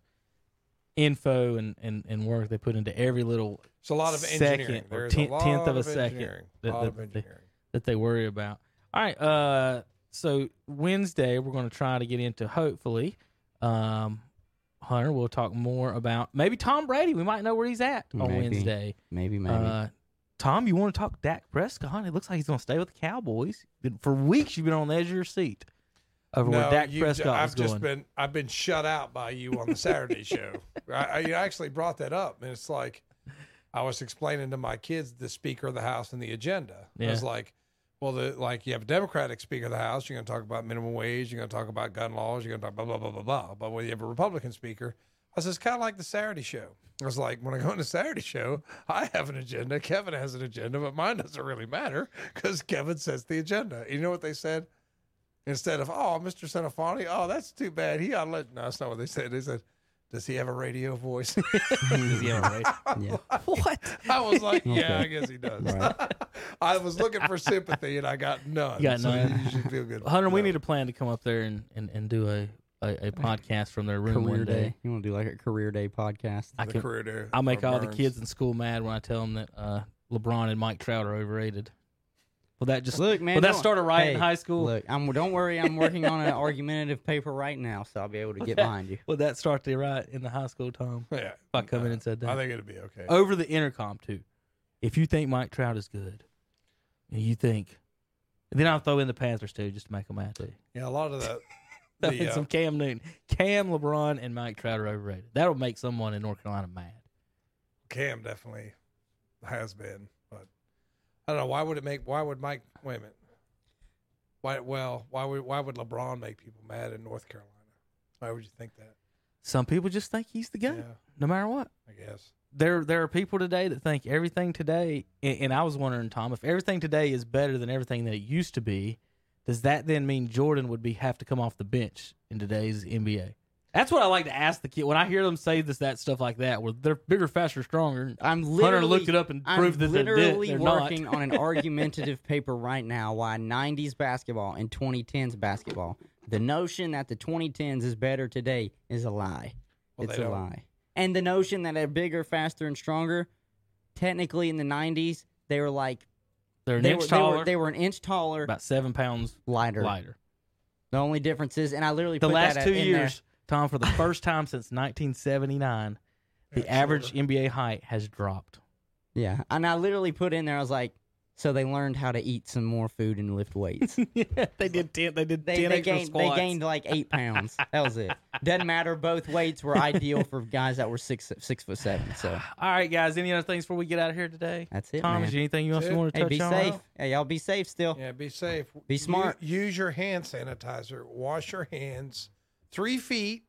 info and, and, and work they put into every little It's a lot of second engineering. or There's ten- a lot tenth of a of second engineering. that- that of they- that they worry about. All right. Uh, so Wednesday we're going to try to get into hopefully, um, Hunter. We'll talk more about maybe Tom Brady. We might know where he's at on Maybe. Wednesday. Maybe, maybe. Uh, Tom, you want to talk Dak Prescott? It looks like he's going to stay with the Cowboys. For weeks, you've been on the edge of your seat over where Dak you- Prescott I've was just going. been I've been shut out by you on the Saturday show. I, you actually brought that up, and it's like I was explaining to my kids the Speaker of the House and the agenda. I was like, well, the like you have a Democratic Speaker of the House, you're going to talk about minimum wage, you're going to talk about gun laws, you're going to talk blah blah blah blah blah. But when you have a Republican Speaker, I said it's kind of like the Saturday show. I was like, when I go on the Saturday show, I have an agenda, Kevin has an agenda, but mine doesn't really matter because Kevin sets the agenda. You know what they said? Instead of, oh, Mr. Senafani, oh, that's too bad. He ought to let, no, that's not what they said. They said, Does he have a radio voice? Does he have a race? Yeah. what? I was like, yeah, Okay. I guess he does. Right. I was looking for sympathy and I got none. You got so none. You should feel good. Hunter, we need a plan to come up there and, and, and do a, a, a podcast from their room Career one day. day. You want to do like a career day podcast? I the can, career there. I'll make for all the kids in school mad when I tell them that uh, LeBron and Mike Trout are overrated. Will that just Look, man. will that don't- start a riot hey, in high school? Look, I'm. Don't worry. I'm working on an argumentative paper right now, so I'll be able to get behind you. Will that start the riot in the high school, Tom? Yeah. If I come in and said that I think it'd be okay. over the intercom too. If you think Mike Trout is good, and you think, then I'll throw in the Panthers too, just to make them mad too. Yeah, a lot of the, Throw the uh, some Cam Newton, Cam, LeBron, and Mike Trout are overrated. That'll make someone in North Carolina mad. Cam definitely has been, but I don't know why would it make why would Mike wait a minute. Why well, why would why would LeBron make people mad in North Carolina? Why would you think that? Some people just think he's the guy, Yeah, no matter what. I guess. there there are people today that think everything today and, and I was wondering Tom if everything today is better than everything that it used to be does that then mean Jordan would be have to come off the bench in today's NBA that's what I like to ask the kid when I hear them say this that stuff like that where they're bigger faster stronger I'm Hunter literally looked it up and I'm proved that they're, di- literally they're working not on an argumentative paper right now why 90s basketball and 2010s basketball. The notion that the 2010s is better today is a lie. Well, it's a don't- lie. And the notion that they're bigger, faster, and stronger, technically in the 90s, they were like they're an they inch were, they were they were an inch taller, about seven pounds lighter. lighter The only difference is, and I literally the put last that two in years Tom for the first time since 1979 the Yeah, average shorter. NBA height has dropped Yeah, and I literally put in there. I was like, so they learned how to eat some more food and lift weights. yeah, they did ten. They did They, ten they extra gained they gained like eight pounds. That was it. Doesn't matter. Both weights were ideal for guys that were six six foot seven. So All right, guys. Any other things before we get out of here today? that's it, Tom, man. is there anything you else That's it. want to Hey, touch be on? safe. Hey, y'all be safe still. Yeah, be safe. Be U- smart. use your hand sanitizer. Wash your hands. Three feet.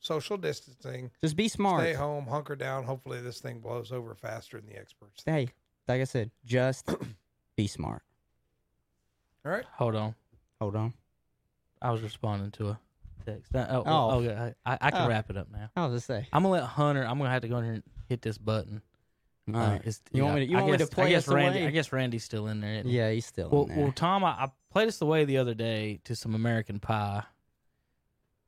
Social distancing. Just be smart. Stay home. Hunker down. Hopefully, this thing blows over faster than the experts. Hey, think. like I said, just be smart. All right. Hold on. Hold on. I was responding to a text. Uh, Oh, oh, Oh. yeah. I, I can Oh. wrap it up now. I was just say. I'm gonna let Hunter. I'm gonna have to go in here and hit this button. All Uh, right. it's- You want yeah, me to- you I want me to guess- play I guess us Randy. away? I guess Randy's still in there. isn't he? Yeah, he's still Well, in there. well, Tom, I, I played us away the other day to some American Pie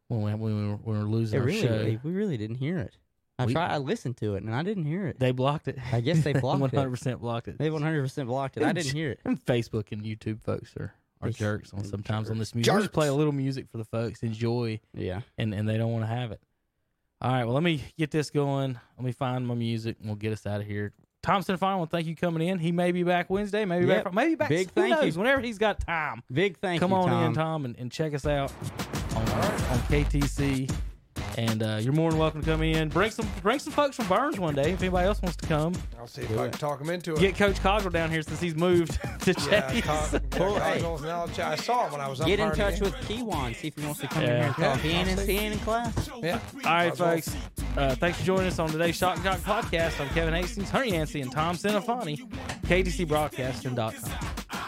when we, when we, were, when we were losing It our really, show. we, we really didn't hear it. I We- tried. I listened to it and I didn't hear it. They blocked it. I guess they blocked One it. hundred percent blocked it. They 100 percent blocked it. I didn't hear it. And Facebook and YouTube folks are, are They- jerks on they sometimes on this music. We just play a Jerks. little music for the folks, enjoy, Yeah. and, and they don't want to have it. All right, well, let me get this going. Let me find my music, and we'll get us out of here. Thompson Final, thank you coming in. He may be back Wednesday, maybe Yep. back, maybe back. Big who thank you. knows? Whenever he's got time, Big thank come you, Come on Tom. in, Tom, and, and check us out on, on KTC. And uh, you're more than welcome to come in. Bring some bring some folks from Burns one day if anybody else wants to come. I'll see if Do I can talk him into it. Get Coach Coggle down here since he's moved to yeah, Chase. Yeah, Cool, hey. Cosmos and I'll ch- I saw him when I was Get in umpiring touch the with Kiwan. See if he wants to come in here and talk. He ain't, in, Yeah. he ain't in class. Yeah. All right, Might as folks. Uh, thanks for joining us on today's Shock and Jock podcast. I'm Kevin Hastings, Hunter Yancey, and Tom Sinafani, KDCBroadcasting.com.